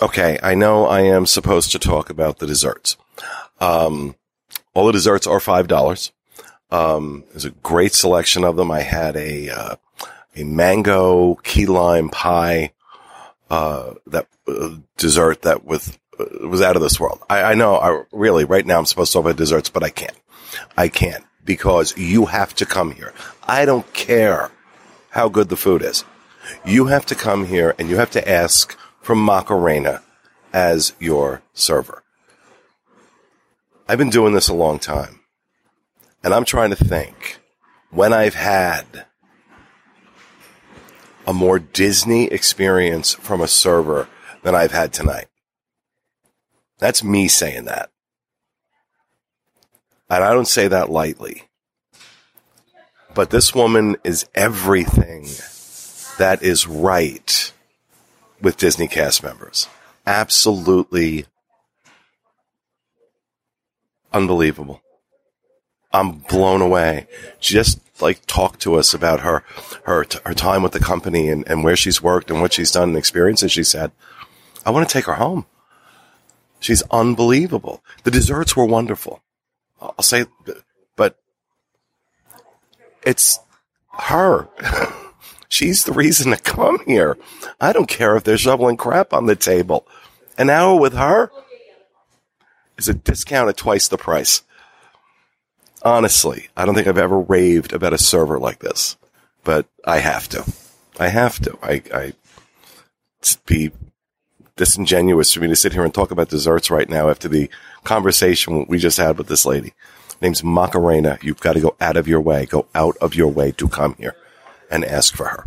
Okay, I know I am supposed to talk about the desserts. Um, all the desserts are five dollars. Um, there's a great selection of them. I had a uh, a mango key lime pie uh, that uh, dessert that with uh, was out of this world. I, I know. I really right now I'm supposed to about desserts, but I can't. I can't because you have to come here. I don't care how good the food is. You have to come here and you have to ask for Macarena as your server. I've been doing this a long time and I'm trying to think when I've had a more Disney experience from a server than I've had tonight. That's me saying that. And I don't say that lightly. But this woman is everything that is right with Disney cast members. Absolutely unbelievable. I'm blown away. Just like talk to us about her, her, her time with the company and, and where she's worked and what she's done and experiences She said, I want to take her home. She's unbelievable. The desserts were wonderful. I'll say, but it's her. She's the reason to come here. I don't care if they're shoveling crap on the table. An hour with her is a discount at twice the price. Honestly, I don't think I've ever raved about a server like this, but I have to. I have to. I, I, be disingenuous for me to sit here and talk about desserts right now after the conversation we just had with this lady. name's Macarena. You've got to go out of your way, go out of your way to come here and ask for her.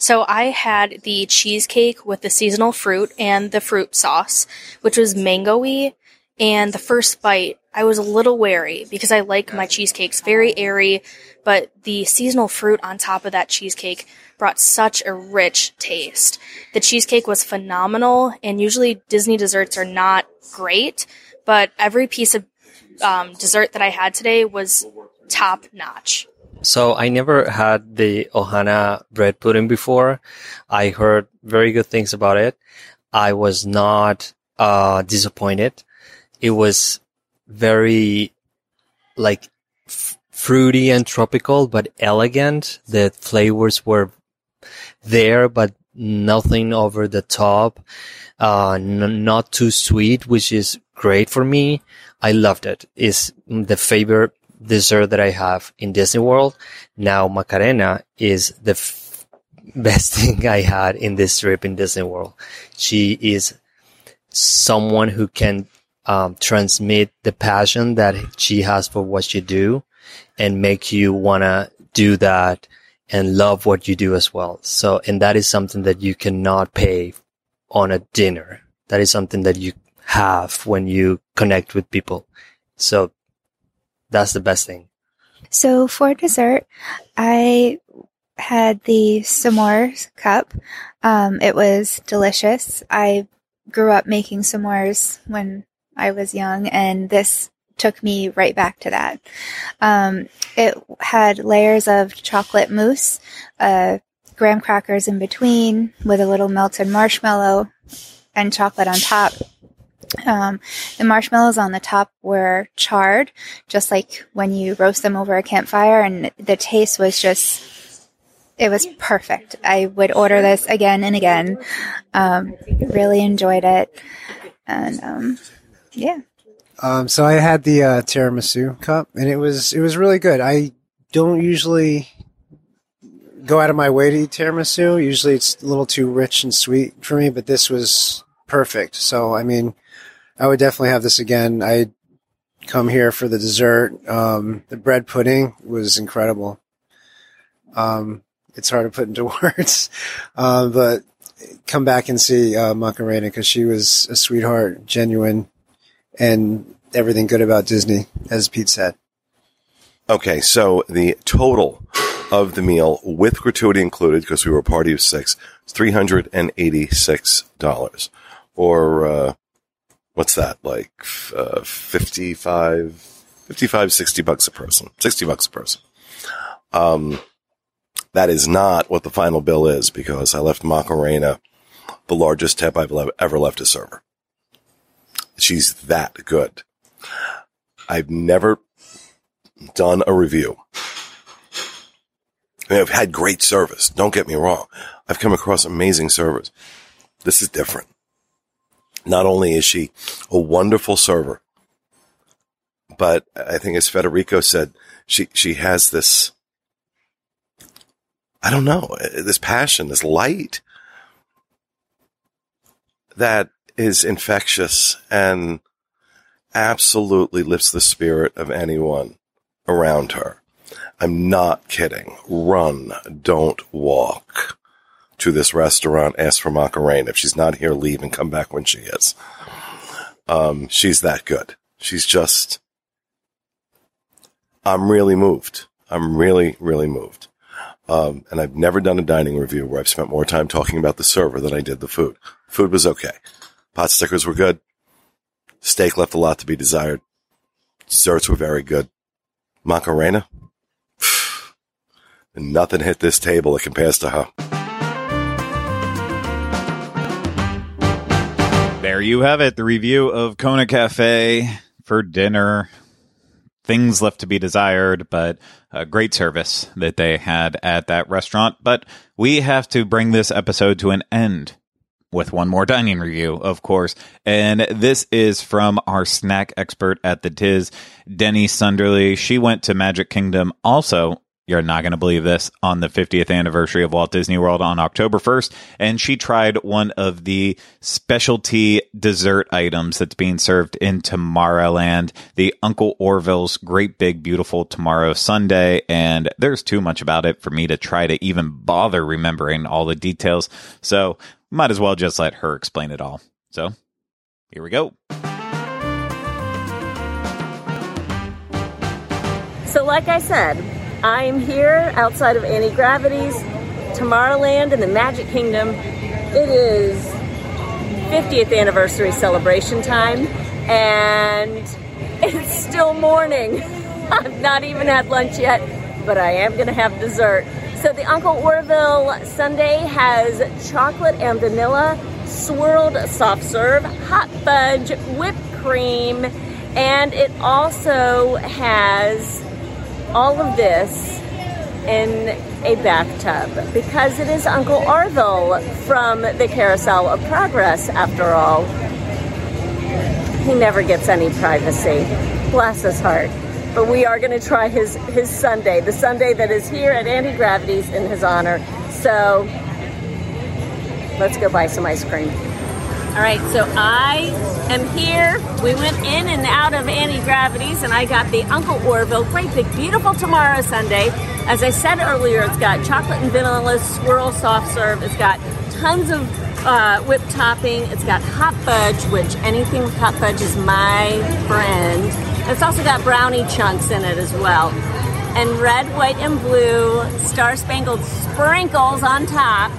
So I had the cheesecake with the seasonal fruit and the fruit sauce, which was mangoey. And the first bite, I was a little wary because I like my cheesecakes very airy, but the seasonal fruit on top of that cheesecake brought such a rich taste. The cheesecake was phenomenal, and usually Disney desserts are not great, but every piece of um, dessert that I had today was top notch. So I never had the Ohana bread pudding before. I heard very good things about it. I was not uh, disappointed. It was very like f- fruity and tropical, but elegant. The flavors were there, but nothing over the top. Uh, n- not too sweet, which is great for me. I loved it. It's the favorite dessert that I have in Disney World. Now Macarena is the f- best thing I had in this trip in Disney World. She is someone who can um, transmit the passion that she has for what you do and make you want to do that and love what you do as well. So, and that is something that you cannot pay on a dinner. That is something that you have when you connect with people. So that's the best thing. So for dessert, I had the s'mores cup. Um, it was delicious. I grew up making s'mores when I was young, and this took me right back to that. Um, it had layers of chocolate mousse, uh, graham crackers in between, with a little melted marshmallow and chocolate on top. Um, the marshmallows on the top were charred, just like when you roast them over a campfire, and the taste was just, it was perfect. I would order this again and again. Um, really enjoyed it. And, um, yeah. Um, so I had the uh, tiramisu cup, and it was it was really good. I don't usually go out of my way to eat tiramisu. Usually, it's a little too rich and sweet for me, but this was perfect. So, I mean, I would definitely have this again. I come here for the dessert. Um, the bread pudding was incredible. Um, it's hard to put into words, uh, but come back and see uh, Macarena because she was a sweetheart, genuine, and everything good about Disney, as Pete said. Okay, so the total of the meal with gratuity included, because we were a party of six, three hundred and eighty-six dollars, or uh, what's that like? Uh, 55, 55, 60 bucks a person, sixty bucks a person. Um, that is not what the final bill is because I left Macarena the largest tip I've ever left a server. She's that good. I've never done a review. I mean, I've had great service. Don't get me wrong. I've come across amazing servers. This is different. Not only is she a wonderful server, but I think as Federico said, she, she has this, I don't know, this passion, this light that is infectious and absolutely lifts the spirit of anyone around her. I'm not kidding. Run, don't walk to this restaurant. Ask for Macarena. If she's not here, leave and come back when she is. Um, she's that good. She's just, I'm really moved. I'm really, really moved. Um, and I've never done a dining review where I've spent more time talking about the server than I did the food. Food was okay. Pot stickers were good. Steak left a lot to be desired. Desserts were very good. Macarena. Nothing hit this table that compares to her. There you have it. The review of Kona Cafe for dinner. Things left to be desired, but a great service that they had at that restaurant. But we have to bring this episode to an end with one more dining review, of course. And this is from our snack expert at the DIS, Deni Sunderly. She went to Magic Kingdom also. You're not going to believe this on the 50th anniversary of Walt Disney World on October 1st. And she tried one of the specialty dessert items that's being served in Tomorrowland, the Uncle Orville's Great Big Beautiful Tomorrow Sundae. And there's too much about it for me to try to even bother remembering all the details. So might as well just let her explain it all. So here we go. So, like I said, I'm here outside of Auntie Gravity's Tomorrowland in the Magic Kingdom. It is 50th anniversary celebration time, and it's still morning. I've not even had lunch yet, but I am going to have dessert. So, the Uncle Orville Sundae has chocolate and vanilla swirled soft serve, hot fudge, whipped cream, and it also has all of this in a bathtub because it is Uncle Orville from the Carousel of Progress, after all. He never gets any privacy. Bless his heart. But we are going to try his, his Sundae, the Sundae that is here at Auntie Gravity's in his honor. So let's go buy some ice cream. All right, so I am here. We went in and out of Auntie Gravity's, and I got the Uncle Orville Great Big Beautiful Tomorrow Sundae. As I said earlier, it's got chocolate and vanilla swirl soft serve. It's got tons of uh, whipped topping. It's got hot fudge, which anything with hot fudge is my friend. It's also got brownie chunks in it as well. And red, white, and blue star spangled sprinkles on top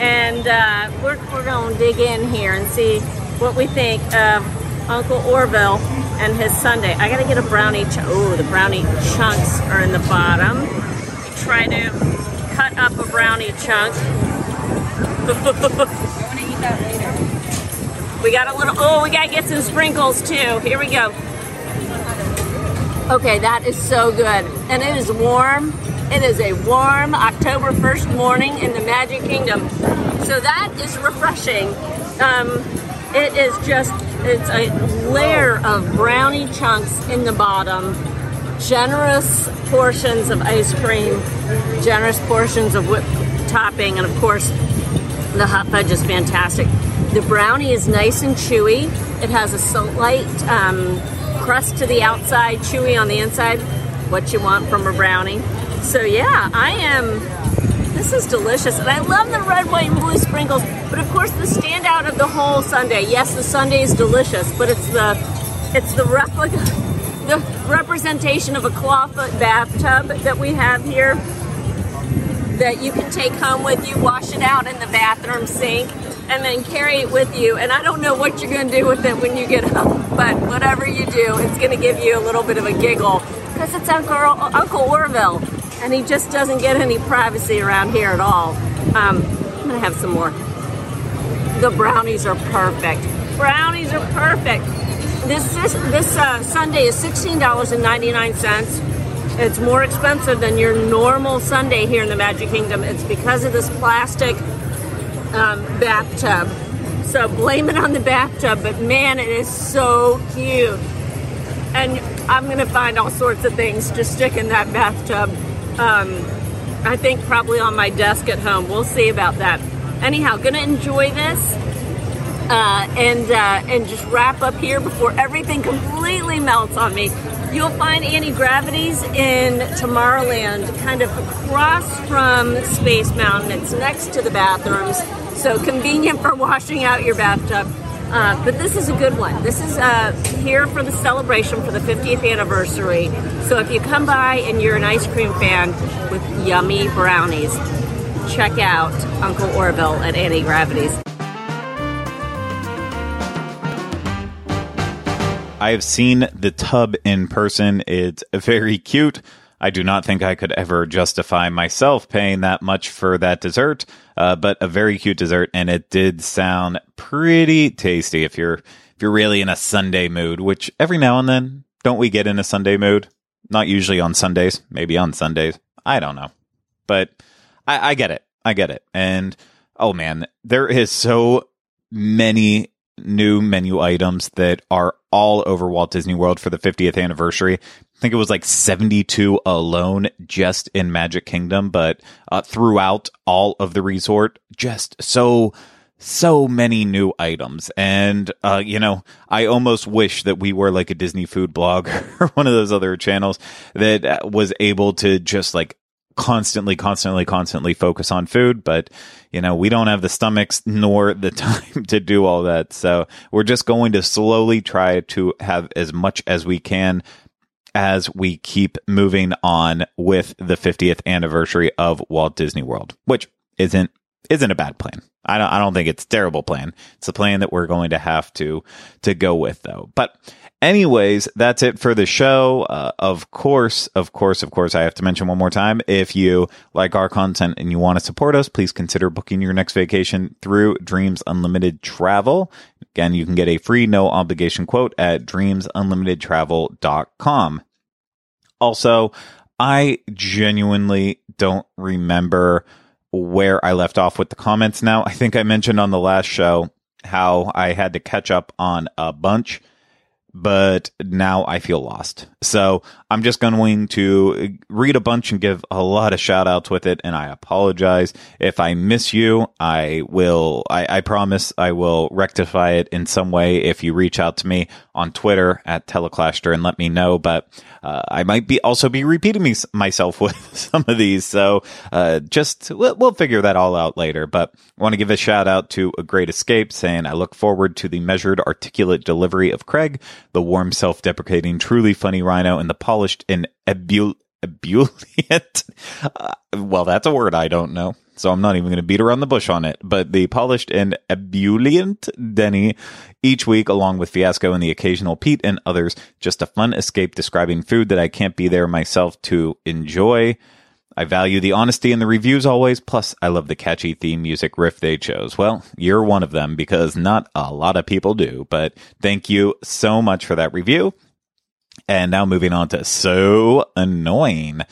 and uh, we're, we're going to dig in here and see what we think of Uncle Orville and his Sundae. I got to get a brownie. Oh, the brownie chunks are in the bottom. Try to cut up a brownie chunk. I want to eat that later. we got a little. Oh, we got to get some sprinkles too. Here we go. Okay, that is so good, and it is warm. It is a warm October 1st morning in the Magic Kingdom. So that is refreshing. Um, it is just, it's a layer of brownie chunks in the bottom, generous portions of ice cream, generous portions of whipped topping, and of course, the hot fudge is fantastic. The brownie is nice and chewy. It has a slight um, crust to the outside, chewy on the inside. What you want from a brownie. So yeah, I am. This is delicious, and I love the red, white, and blue sprinkles. But of course, the standout of the whole Sundae. Yes, the Sundae is delicious, but it's the it's the replica, the representation of a clawfoot bathtub that we have here that you can take home with you, wash it out in the bathroom sink, and then carry it with you. And I don't know what you're going to do with it when you get home, but whatever you do, it's going to give you a little bit of a giggle because it's Uncle, Uncle Orville, and he just doesn't get any privacy around here at all. Um, I'm going to have some more. The brownies are perfect. Brownies are perfect. This this, this uh, Sundae is sixteen dollars and ninety nine cents. It's more expensive than your normal Sundae here in the Magic Kingdom. It's because of this plastic um, bathtub. So blame it on the bathtub, but man, it is so cute. And I'm to find all sorts of things to stick in that bathtub. Um, I think probably on my desk at home. We'll see about that. Anyhow, to enjoy this. Uh, and uh, and just wrap up here before everything completely melts on me. You'll find Auntie Gravity's in Tomorrowland, kind of across from Space Mountain. It's next to the bathrooms, so convenient for washing out your bathtub. Uh, but this is a good one. This is uh, here for the celebration for the 50th anniversary. So if you come by and you're an ice cream fan with yummy brownies, check out Uncle Orville at Auntie Gravity's. I have seen the tub in person. It's very cute. I do not think I could ever justify myself paying that much for that dessert, uh, but a very cute dessert, and it did sound pretty tasty if you're if you're really in a Sundae mood. Which every now and then, don't we get in a Sundae mood? Not usually on Sundays, maybe on Sundays. I don't know, but I, I get it. I get it. And oh man, there is so many new menu items that are all over Walt Disney World for the 50th anniversary. I think it was like 72 alone just in Magic Kingdom, but uh, throughout all of the resort, just so so many new items and uh you know i almost wish that we were like a disney food blog or one of those other channels that uh, was able to just like constantly, constantly, constantly focus on food, but you know, we don't have the stomachs nor the time to do all that. So we're just going to slowly try to have as much as we can as we keep moving on with the 50th anniversary of Walt Disney World, which isn't isn't a bad plan. I don't I don't think it's terrible plan. It's a plan that we're going to have to to go with though. But anyways, that's it for the show. Uh, of course, of course, of course, I have to mention one more time. If you like our content and you want to support us, please consider booking your next vacation through Dreams Unlimited Travel. Again, you can get a free no obligation quote at dreamsunlimitedtravel.com. Also, I genuinely don't remember where I left off with the comments now. I think I mentioned on the last show how I had to catch up on a bunch, but now I feel lost. So I'm just going to read a bunch and give a lot of shout outs with it. And I apologize if I miss you. I will, I, I promise I will rectify it in some way if you reach out to me on Twitter at Teleclaster and let me know. But uh, I might be also be repeating me, myself with some of these. So uh, just we'll, we'll figure that all out later. But I want to give a shout out to A Great Escape saying, I look forward to the measured, articulate delivery of Craig, the warm, self deprecating, truly funny rhino, and the polished and ebul- ebullient. Uh, well, that's a word I don't know. So I'm not even going to beat around the bush on it. But the polished and ebullient Deni each week, along with Fiasco and the occasional Pete and others, just a fun escape describing food that I can't be there myself to enjoy. I value the honesty in the reviews always. Plus, I love the catchy theme music riff they chose. Well, you're one of them because not a lot of people do. But thank you so much for that review. And now moving on to so annoying.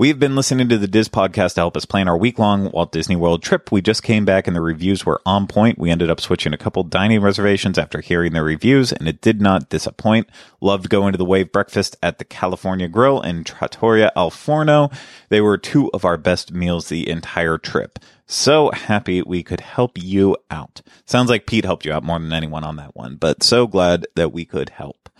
We've been listening to the DIS podcast to help us plan our week long Walt Disney World trip. We just came back and the reviews were on point. We ended up switching a couple dining reservations after hearing the reviews and it did not disappoint. Loved going to the wave breakfast at the California Grill in Trattoria Al Forno. They were two of our best meals the entire trip. So happy we could help you out. Sounds like Pete helped you out more than anyone on that one, but so glad that we could help.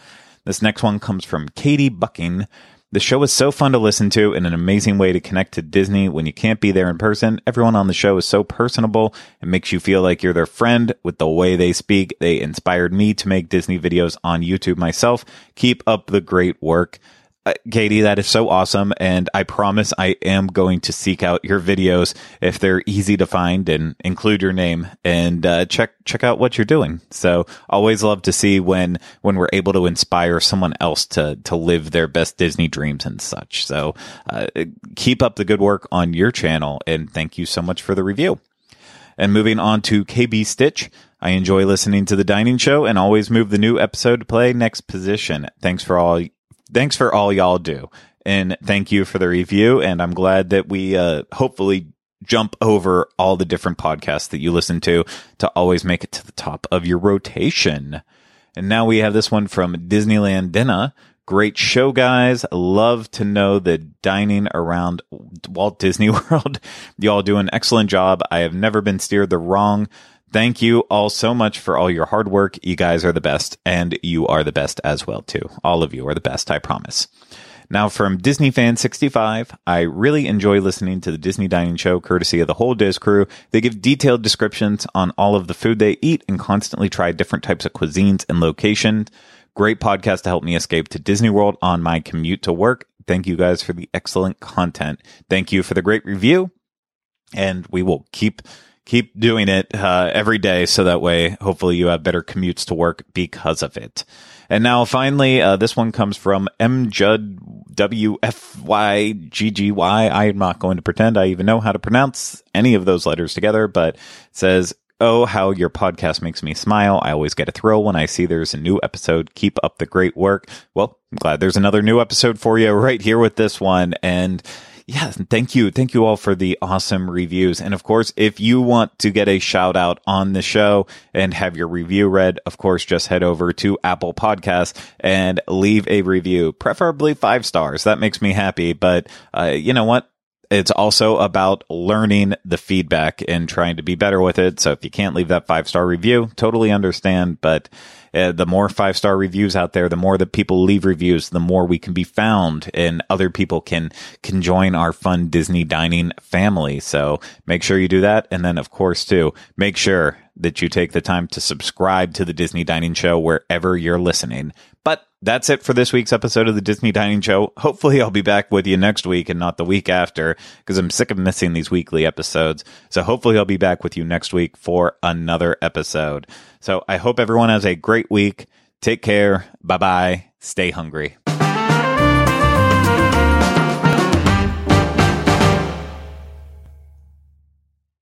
This next one comes from Katie Bucking. The show is so fun to listen to and an amazing way to connect to Disney when you can't be there in person. Everyone on the show is so personable and makes you feel like you're their friend with the way they speak. They inspired me to make Disney videos on YouTube myself. Keep up the great work. Uh, Katie, that is so awesome. And I promise I am going to seek out your videos if they're easy to find and include your name and uh, check check out what you're doing. So always love to see when when we're able to inspire someone else to to live their best Disney dreams and such. So uh, keep up the good work on your channel and thank you so much for the review. And moving on to KB Stitch. I enjoy listening to the dining show and always move the new episode to play next position. Thanks for all thanks for all y'all do. And thank you for the review. And I'm glad that we uh, hopefully jump over all the different podcasts that you listen to to always make it to the top of your rotation. And now we have this one from Disneyland Dinner. Great show, guys. Love to know the dining around Walt Disney World. Y'all do an excellent job. I have never been steered the wrong. Thank you all so much for all your hard work. You guys are the best, and you are the best as well, too. All of you are the best, I promise. Now, from Disney Fan 65, I really enjoy listening to the Disney Dining Show courtesy of the whole DIS crew. They give detailed descriptions on all of the food they eat and constantly try different types of cuisines and locations. Great podcast to help me escape to Disney World on my commute to work. Thank you guys for the excellent content. Thank you for the great review. And we will keep keep doing it uh, every day so that way hopefully you have better commutes to work because of it and now finally uh, this one comes from mjudwfyggy i'm not going to pretend i even know how to pronounce any of those letters together but it says Oh, how your podcast makes me smile. I always get a thrill when I see there's a new episode. Keep up the great work. Well, I'm glad there's another new episode for you right here with this one. And yeah, thank you. Thank you all for the awesome reviews. And of course, if you want to get a shout out on the show and have your review read, of course, just head over to Apple Podcasts and leave a review, preferably five stars. That makes me happy. But, uh, you know what? It's also about learning the feedback and trying to be better with it. So if you can't leave that five star review, totally understand. But uh, the more five star reviews out there, the more that people leave reviews, the more we can be found and other people can, can join our fun Disney dining family. So make sure you do that. And then of course too, make sure that you take the time to subscribe to the Disney Dining Show wherever you're listening. But that's it for this week's episode of the Disney Dining Show. Hopefully, I'll be back with you next week and not the week after because I'm sick of missing these weekly episodes. So, hopefully, I'll be back with you next week for another episode. So, I hope everyone has a great week. Take care. Bye bye. Stay hungry.